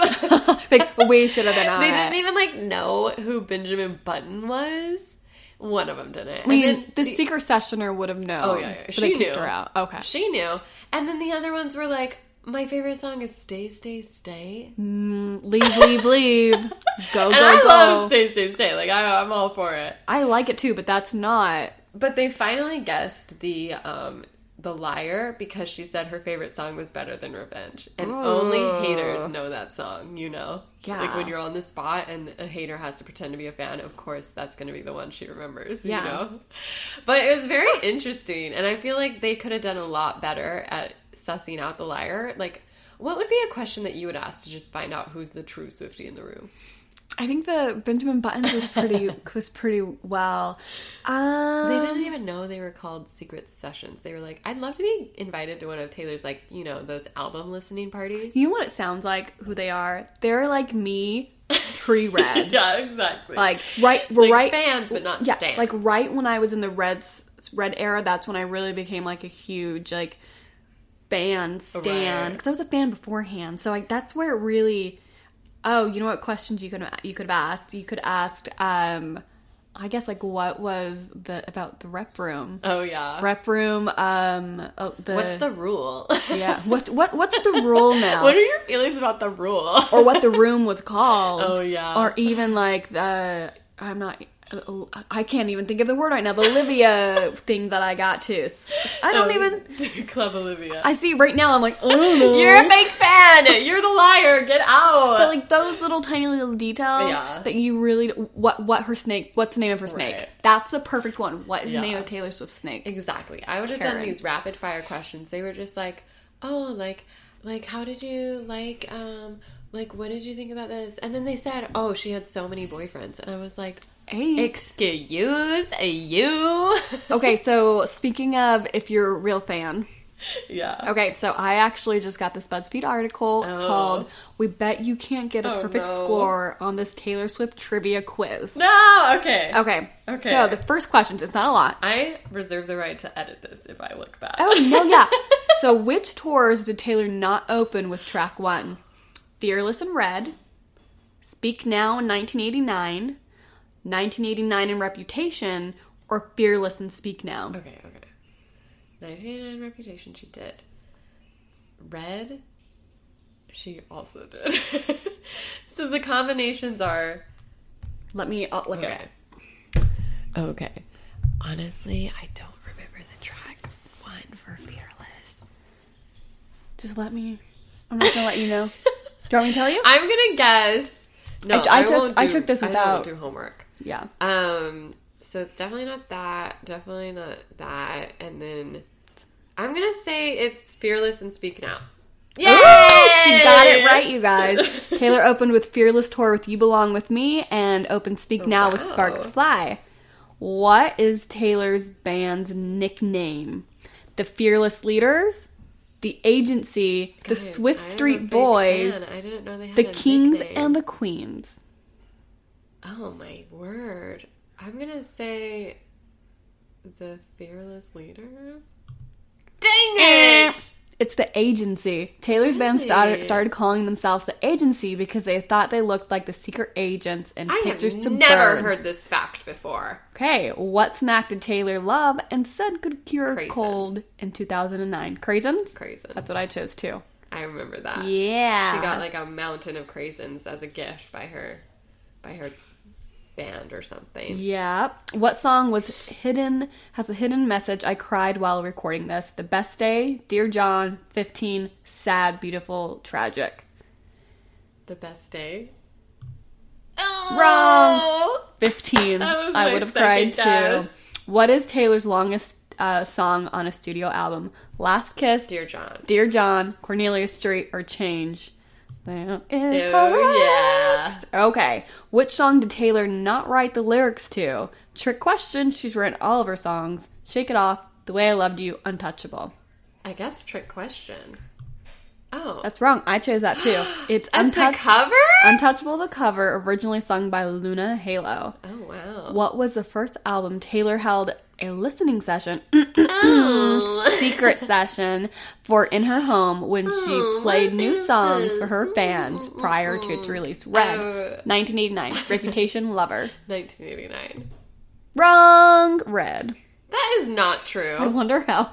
Like we should have been on they it. didn't even like know who Benjamin Button was. One of them didn't. I mean, and then the, secret sessioner would have known. Oh yeah, yeah. but she they knew. kicked her out. Okay. she knew. And then the other ones were like, my favorite song is "Stay, Stay, Stay," leave, leave, leave. Go, and go, I go. love "Stay, Stay, Stay." Like I, I'm all for it. I like it too, but that's not. But they finally guessed the um the liar because she said her favorite song was better than Revenge. And only haters know that song, you know? Yeah. Like when you're on the spot and a hater has to pretend to be a fan, of course that's gonna be the one she remembers, Yeah. you know? But it was very interesting and I feel like they could have done a lot better at sussing out the liar. Like what would be a question that you would ask to just find out who's the true Swifty in the room? I think the Benjamin Buttons was pretty was pretty well. Um, They didn't even know they were called secret sessions. They were like, I'd love to be invited to one of Taylor's, like, you know, those album listening parties. You know what it sounds like? Who they are? They're like me, pre-red. yeah, exactly. Like right, Like right. fans, but not yeah, like right when I was in the red red era. That's when I really became like a huge like band stan Right. because I was a fan beforehand. So like that's where it really. Oh, you know what questions you could you could have asked? You could ask. um I guess like what was the about the rep room? oh, yeah. Rep room. Um, oh, the What's the rule? yeah? What what what's the rule now? what are your feelings about the rule? or what the room was called. Oh, yeah. Or even like the I'm not. I can't even think of the word right now. The Olivia thing that I got to. I don't even. Club Olivia. I see right now. I'm like, don't. You're a fake fan. You're the liar. Get out. But like those little tiny little details Yeah. that you really what what her snake what's the name of her snake Right. that's the perfect one what is Yeah. the name of Taylor Swift's snake Exactly. I would have done these rapid fire questions. They were just like, "Oh, like like how did you like um like what did you think about this?" And then they said, "Oh, she had so many boyfriends." And I was like, Eight. "Excuse you?" okay so speaking of if you're a real fan yeah. Okay, so I actually just got this BuzzFeed article. Oh. called "We Bet You Can't Get a Oh, Perfect no. Score on This Taylor Swift Trivia Quiz." No, okay. Okay, Okay. So the first questions. It's not a lot. I reserve the right to edit this if I look bad. Oh no, yeah. so which tours did Taylor not open with track one? Fearless in Red, Speak Now in 1989, 1989 in Reputation, or Fearless and Speak Now? Okay, okay. 1989 Reputation, she did. Red, she also did. so the combinations are. Let me uh, look Okay. at it. Okay. Honestly, I don't remember the track one for Fearless. Just let me. I'm not gonna let you know. Do you want me to tell you? I'm gonna guess. No, I I, took- won't I took this I without- won't do homework. Yeah. Um, so it's definitely not that. Definitely not that. And then I'm gonna say it's Fearless and Speak Now. Yay! Ooh, she got it right, you guys. Taylor opened with Fearless Tour with You Belong With Me and opened Speak Now with. Sparks Fly. What is Taylor's band's nickname? The Fearless Leaders, the Agency, the Swift I am a Street Boys. I didn't know they had the Kings, nickname. and the Queens. Oh my word! I'm gonna say the Fearless Leaders. Dang eh. it! It's the Agency. Taylor's band started, started calling themselves the Agency because they thought they looked like the secret agents in I Pictures have to never Burn. heard this fact before. Okay, what smack did Taylor love and said could cure Craisins. cold in 2009? Craisins? Craisins. That's what I chose too. I remember that. Yeah. She got like a mountain of craisins as a gift by her by her band or something. Yeah. What song was hidden, has a hidden message? I cried while recording this. The Best Day, Dear John, 15, Sad, Beautiful, Tragic. The best day. Oh! Wrong! 15. That was I would have cried guess. too. What is Taylor's longest uh, song on a studio album? Last Kiss, Dear John. Dear John, Cornelia Street, or Change? That is Oh, correct. Okay. Which song did Taylor not write the lyrics to? Trick question. She's written all of her songs. Shake It Off, The Way I Loved You, Untouchable. I guess trick question. Oh, That's wrong. I chose that too. It's that's a cover. Untouchable is a cover originally sung by Luna Halo. oh wow. What was the first album Taylor held a listening session, Oh. secret session, for in her home when Oh, she played new songs for her fans prior to its release? Red, Oh. 1989, Reputation, Lover. 1989. Wrong, Red. That is not true. I wonder how.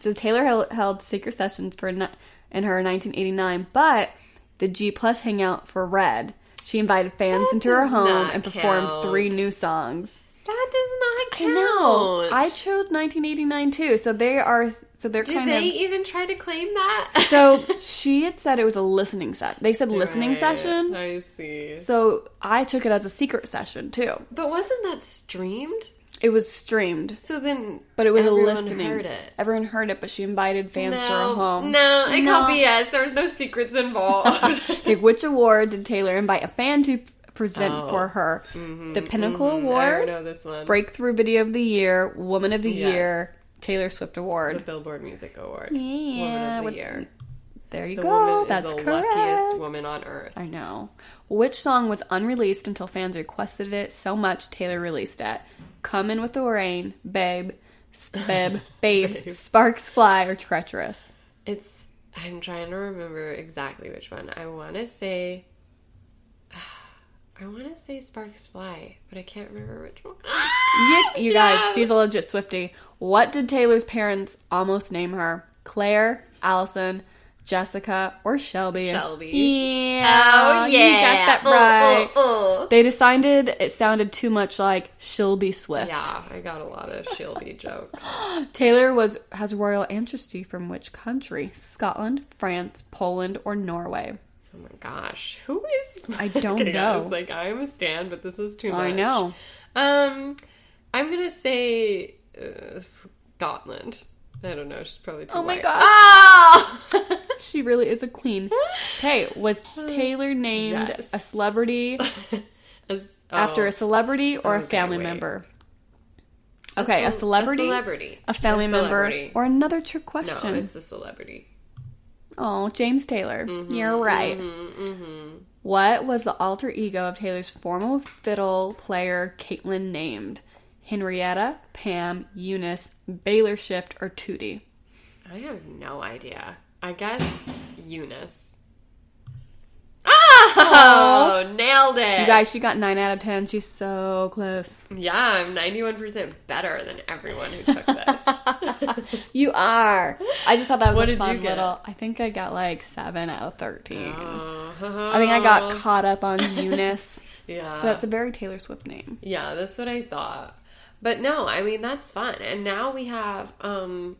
So Taylor held, held secret sessions for ni- in her 1989, but the G Plus hangout for Red. She invited fans That into her home and performed count. three new songs. That does not I count. know. I chose 1989 too. So they are. So they're Did kind they of. even try to claim that? So she had said it was a listening set. They said listening Right, session. I see. So I took it as a secret session too. But wasn't that streamed? It was streamed, So then, but it was everyone a listening. heard it. Everyone heard it, but she invited fans to her home. no, I call No. BS. There was no secrets involved. Okay, which award did Taylor invite a fan to present Oh. for her? Mm-hmm, the Pinnacle mm-hmm. I Award, know this one. Breakthrough Video of the Year, Woman of the Yes. Year, Taylor Swift the Award. Billboard Music Award. Yeah, Woman of the with- Year. There you The go. That's the correct. luckiest woman on earth. I know. Which song was unreleased until fans requested it so much Taylor released it? Come in with the rain, babe, babe, babe, sparks fly, or treacherous? It's. I'm trying to remember exactly which one. I want to say. I want to say Sparks Fly, but I can't remember which one. You, you guys, Yes. she's a legit Swifty. What did Taylor's parents almost name her? Claire, Allison, Jessica, or Shelby? Shelby. Yeah. Oh, yeah. You got that right. uh, uh. They decided it sounded too much like Shelby Swift. Yeah, I got a lot of Shelby jokes. Taylor was has royal ancestry from which country? Scotland, France, Poland, or Norway? Oh my gosh, who is? I don't Okay, know. guys, like I'm a stan, but this is too much. I know. Um, I'm gonna say uh, Scotland. I don't know. She's probably too. Oh my white. gosh. Ah! Oh! She really is a queen. Hey, was um, Taylor named Yes. a celebrity As- after oh, a celebrity or a Okay, family wait. member? Okay, a, ce- celebrity, a celebrity, a family member, celebrity. or another trick no, question. it's a celebrity. Oh, James Taylor. Mm-hmm, You're right. Mm-hmm, mm-hmm. What was the alter ego of Taylor's former fiddle player Caitlin named? Henrietta, Pam, Eunice, Baylor Shift, or Tootie? I have no idea. I guess Eunice. Oh, nailed it! You guys, she got 9 out of 10. She's so close. Yeah, I'm 91% better than everyone who took this. You are. I just thought that was What a did fun you get? little. I think I got like 7 out of 13. Uh-huh. I think I got caught up on Eunice. Yeah. But it's a very Taylor Swift name. Yeah, that's what I thought. But no, I mean that's fun. And now we have um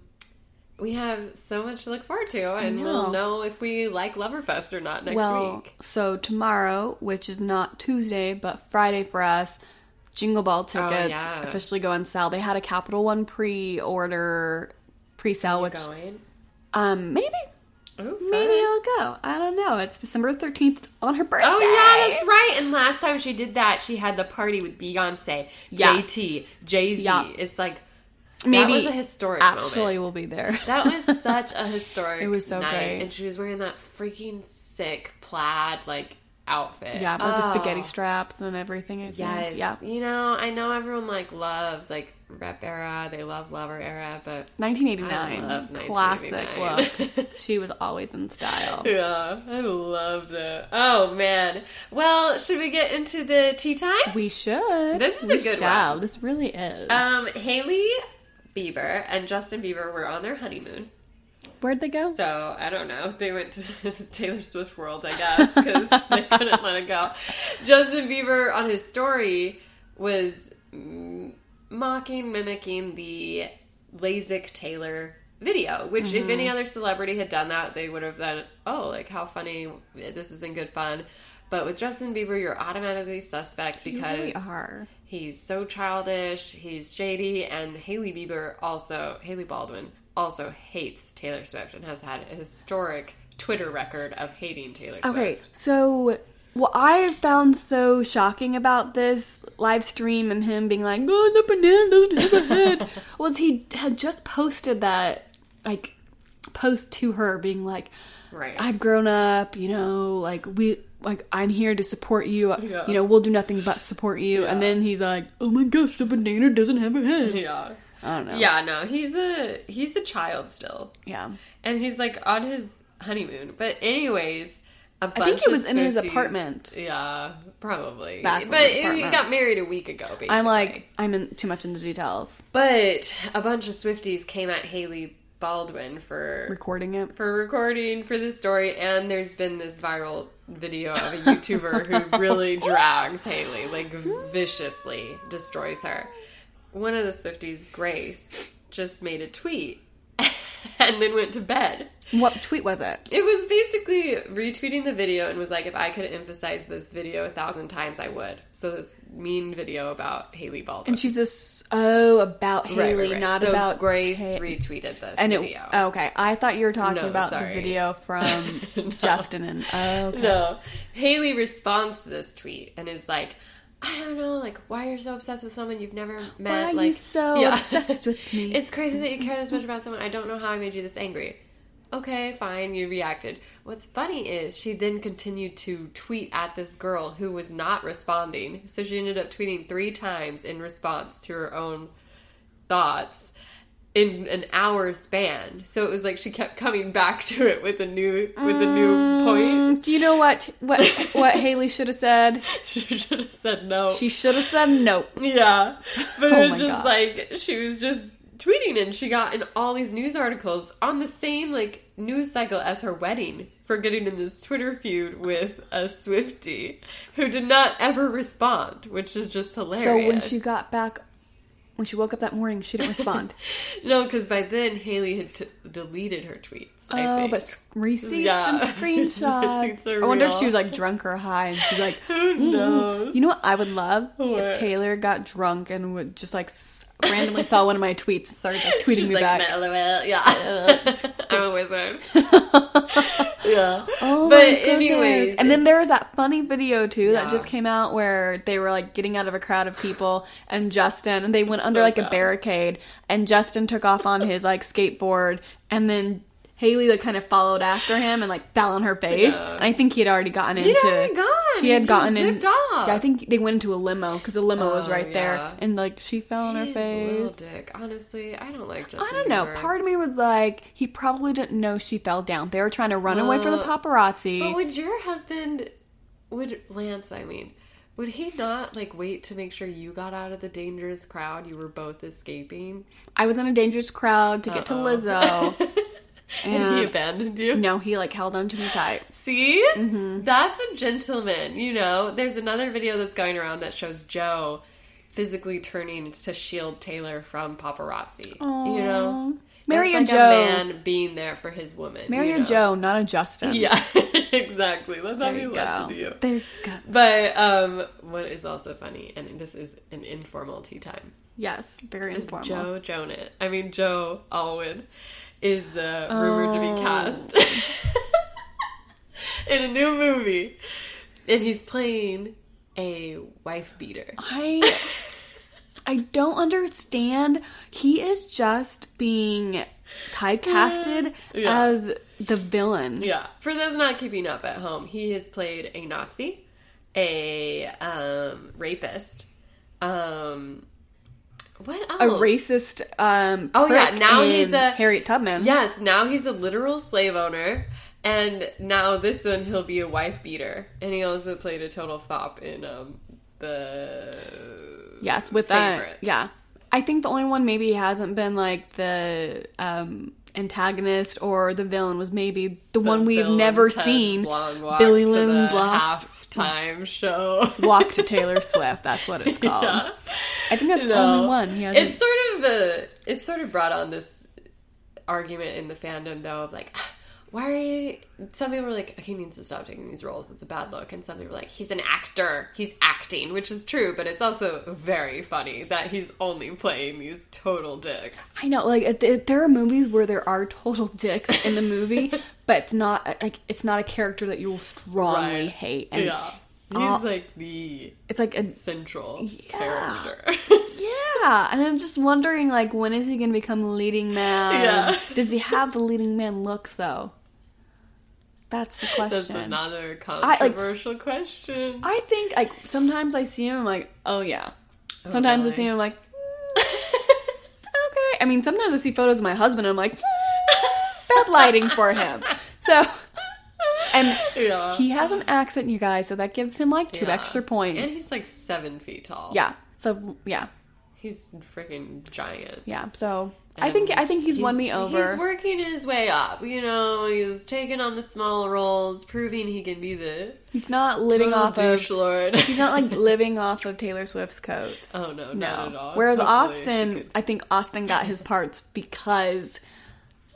we have so much to look forward to and we'll know. if we like Loverfest or not next well, week. so tomorrow, which is not Tuesday, but Friday for us, Jingle Ball tickets Oh, yeah. officially go on sale. They had a Capital One pre-order pre-sale, which Going. um maybe Oh, maybe. I'll go. I don't know. It's December thirteenth on her birthday. Oh yeah, that's right. And last time she did that, she had the party with Beyonce. JT, Jay Z. Yeah. It's like Maybe that was a historic Actually, moment. we'll be there. that was such a historic. It was so night. great. and she was wearing that freaking sick plaid like outfit. yeah, with the Oh. spaghetti straps and everything. I think. Yeah. You know, I know everyone like loves like rep era. They love lover era, but 1989. I love Classic 1989. look. she was always in style. yeah, I loved it. Oh man. Well, should we get into the tea time? We should. This is a good shall. one. This really is. Um, Hailey Bieber and Justin Bieber were on their honeymoon. Where'd they go? So I don't know. They went to Taylor Swift World, I guess, because they couldn't let it go. Justin Bieber on his story was mocking, mimicking the LASIK Taylor video. Which, if Mm-hmm. any other celebrity had done that, they would have done. Oh, like how funny! This isn't good fun. But with Justin Bieber, you're automatically suspect because really are. he's so childish, he's shady, and Hailey Bieber also, Hailey Baldwin also hates Taylor Swift and has had a historic Twitter record of hating Taylor Swift. Okay, so what I found so shocking about this live stream and him being like, "Oh, the banana doesn't have a head," was he had just posted that like post to her, being like, Right. "I've grown up, you know, like we." Like I'm here to support you. Yeah. You know, we'll do nothing but support you. And then he's like, "Oh my gosh, the banana doesn't have a head." Yeah. I don't know. Yeah, no, he's a he's a child still. yeah. And he's like on his honeymoon. But anyways, a bunch I think he of was in his apartment. Yeah, probably. Back but he got married a week ago, basically. I'm like, I'm in too much into details. But a bunch of Swifties came at Hailey Baldwin for Recording it. for recording for this story, and there's been this viral video of a YouTuber who really drags Hailey, like viciously destroys her. One of the Swifties, Grace, just made a tweet and then went to bed. What tweet was it? It was basically retweeting the video and was like, if I could emphasize this video a thousand times, I would. So this mean video about Hailey Baldwin. And she's this oh about Hailey, Right, right, right. not So about Grace retweeted this and it, video. oh, okay, I thought you were talking No, about sorry. the video from Justin and oh, okay. No. Hailey responds to this tweet and is like, I don't know, like, why you're so obsessed with someone you've never met. Why are you like, so obsessed with me? it's crazy that you care this much about someone. I don't know how I made you this angry. Okay, fine, you reacted. What's funny is she then continued to tweet at this girl who was not responding. So she ended up tweeting three times in response to her own thoughts in an hour span. So it was like she kept coming back to it with a new with a new point. Mm, Do you know what what what Hailey should have said? She should have said no. She should have said no. yeah. But Oh it was just gosh. like she was just tweeting and she got in all these news articles on the same like news cycle as her wedding for getting in this Twitter feud with a Swifty who did not ever respond, which is just hilarious. So when she got back, when she woke up that morning, she didn't respond. No, because by then Hailey had t- deleted her tweets. I Oh, but receipts Yeah. and screenshots. I wonder if she was like drunk or high, and she's like, Who mm-hmm. knows? You know what I would love What? if Taylor got drunk and would just like randomly saw one of my tweets and started like tweeting She's me like, back. LOL, yeah. I'm a wizard. Yeah. Oh But anyways, and then there was that funny video too Yeah. that just came out where they were like getting out of a crowd of people, and Justin and they went under so like a barricade, and Justin took off on his like skateboard, and then. Hailey like kind of followed after him and like fell on her face. Yeah. And I think he had already gotten into. already gone. He had He gotten in. off. Yeah, I think they went into a limo because the limo was Oh, right there, and like she fell on her face. dick. Honestly, I don't like Justin I don't know. Bieber. Part of me was like, he probably didn't know she fell down. They were trying to run away from the Uh, paparazzi. But would your husband, would Lance? I mean, would he not like wait to make sure you got out of the dangerous crowd you were both escaping? I was in a dangerous crowd to get to Lizzo. And he abandoned you. no, he like held on to me tight. See? Mm-hmm. That's a gentleman, you know? There's another video that's going around that shows Joe physically turning to shield Taylor from paparazzi. You know? Marry That's a like Joe. a man being there for his woman. Marry you know? Joe, not a Justin. Yeah, exactly. Let's There have you listen to you. There you go. But um, what is also funny, and this is an informal tea time, Yes, very is informal. Joe Jonah. I mean, Joe Alwyn is uh, rumored to Oh. be cast in a new movie, and he's playing a wife beater. I I don't understand. He is just being typecasted Yeah. as the villain. Yeah. For those not keeping up at home, he has played a Nazi, a um, rapist. Um, what else? A racist um Oh, yeah, now he's a- Harriet Tubman. Yes, now he's a literal slave owner, and now this one he'll be a wife beater, and he also played a total fop in um the Yes, with that. Yeah. I think the only one maybe hasn't been like the um antagonist or the villain was maybe the, one we've never seen. Billy to Lynn's the halftime show. walk to Taylor Swift. That's what it's called. Yeah. I think that's the No. only one. He. It's sort of a, it's sort of brought on this argument in the fandom though of like, "Ah, why are you? Some people were like, he needs to stop taking these roles. It's a bad look. And some people were like, he's an actor. He's acting, which is true, but it's also very funny that he's only playing these total dicks. I know, like there are movies where there are total dicks in the movie, but it's not like it's not a character that you will strongly Right. hate. And yeah. He's uh, like the it's like a central Yeah. character. yeah, and I'm just wondering, like, when is he going to become leading man? Yeah. Does he have the leading man looks though? That's the question. That's another like- controversial question. I think like sometimes I see him I'm like, oh yeah. Sometimes I see him I'm like, "Mm, okay. I mean, sometimes I see photos of my husband and I'm like, "Mm, bad lighting for him. So, and yeah. he has an accent, you guys, so that gives him like two Yeah. extra points. And he's like seven feet tall. yeah. So yeah, He's freaking giant. yeah. So I think I think he's, won me over. He's working his way up. You know, he's taking on the small roles, proving he can be the He's not living off of. lord. He's not like living off of Taylor Swift's coats. oh no, no. not at all. Whereas Hopefully Austin, I think Austin got his parts because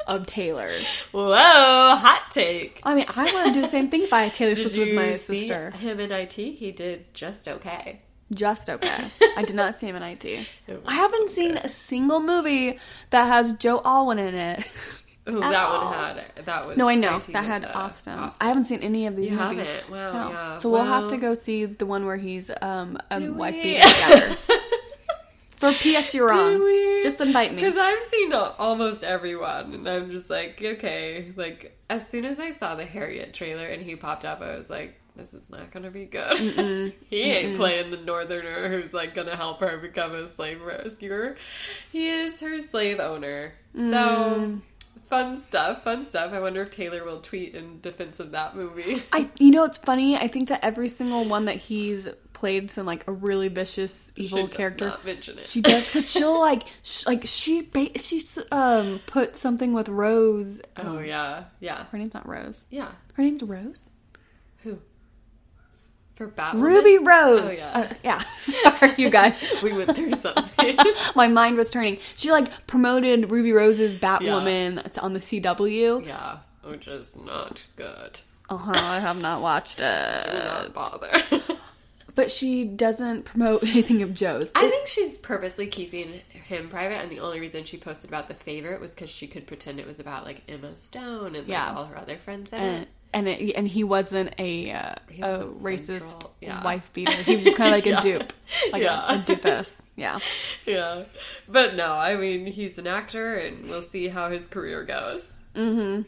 of Taylor. Whoa, hot take. I mean, I want to do the same thing if I Taylor Swift was my sister. him in IT? He did just okay. Just okay. I did not see him in IT. I haven't seen a single movie that has Joe Alwyn in it. Ooh, that all. one had that was No, I know that had uh, Austin. I haven't seen any of these You movies. haven't? Wow, No. yeah. So we'll have to go see the one where he's um a wife we? beater together. For PS you're on. Just invite me. Because I've seen almost everyone, and I'm just like, okay. Like, as soon as I saw the Harriet trailer and he popped up, I was like, this is not gonna be good. he ain't playing the northerner who's like gonna help her become a slave rescuer. He is her slave owner. Mm. So. Fun stuff, fun stuff. I wonder if Taylor will tweet in defense of that movie. I you know it's funny. I think that every single one that he's played some like a really vicious evil She does character. not mention it. She does because she'll like sh- like she ba- she um put something with Rose. oh yeah, yeah, Her name's not Rose. yeah. Her name's Rose. Who? For Batwoman? Ruby Rose. Oh, yeah. Uh, yeah. Sorry, you guys. We went through something. My mind was turning. She like promoted Ruby Rose's Batwoman It's on the CW. yeah, which is not good. Uh huh. I have not watched it. Do it, not bother. but she doesn't promote anything of Joe's. I think she's purposely keeping him private, and the only reason she posted about the favorite was because she could pretend it was about like Emma Stone and Yeah. all her other friends in and it. And, it, and he wasn't a uh, He a wasn't racist yeah. wife beater. He was just kind of like a dupe, like Yeah. a, a doofus. Yeah. Yeah, but no, I mean he's an actor, and we'll see how his career goes. Mm-hmm.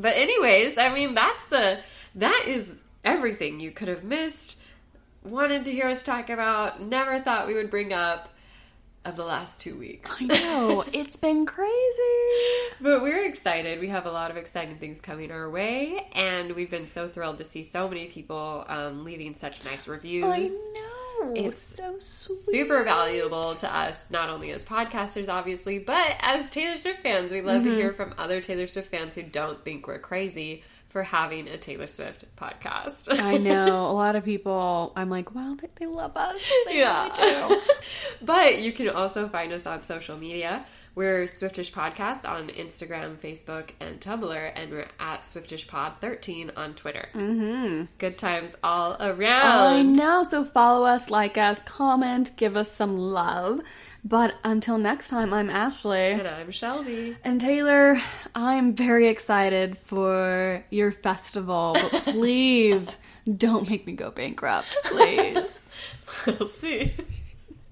But anyways, I mean that's the that is everything you could have missed. Wanted to hear us talk about. Never thought we would bring up of the last two weeks. I know it's been crazy. But we're excited. We have a lot of exciting things coming our way, and we've been so thrilled to see so many people um, leaving such nice reviews. I know It's so sweet. Super valuable to us, not only as podcasters, obviously, but as Taylor Swift fans. We love to hear from other Taylor Swift fans who don't think we're crazy for having a Taylor Swift podcast. I know a lot of people. I'm like, wow, they, they love us. They Yeah. really do. but you can also find us on social media. We're Swiftish Podcast on Instagram, Facebook, and Tumblr, and we're at SwiftishPod13 on Twitter. Mm-hmm. Good times all around. I know. So follow us, like us, comment, give us some love. But until next time, I'm Ashley. And I'm Shelby. And Taylor, I'm very excited for your festival, but please don't make me go bankrupt, please. We'll see.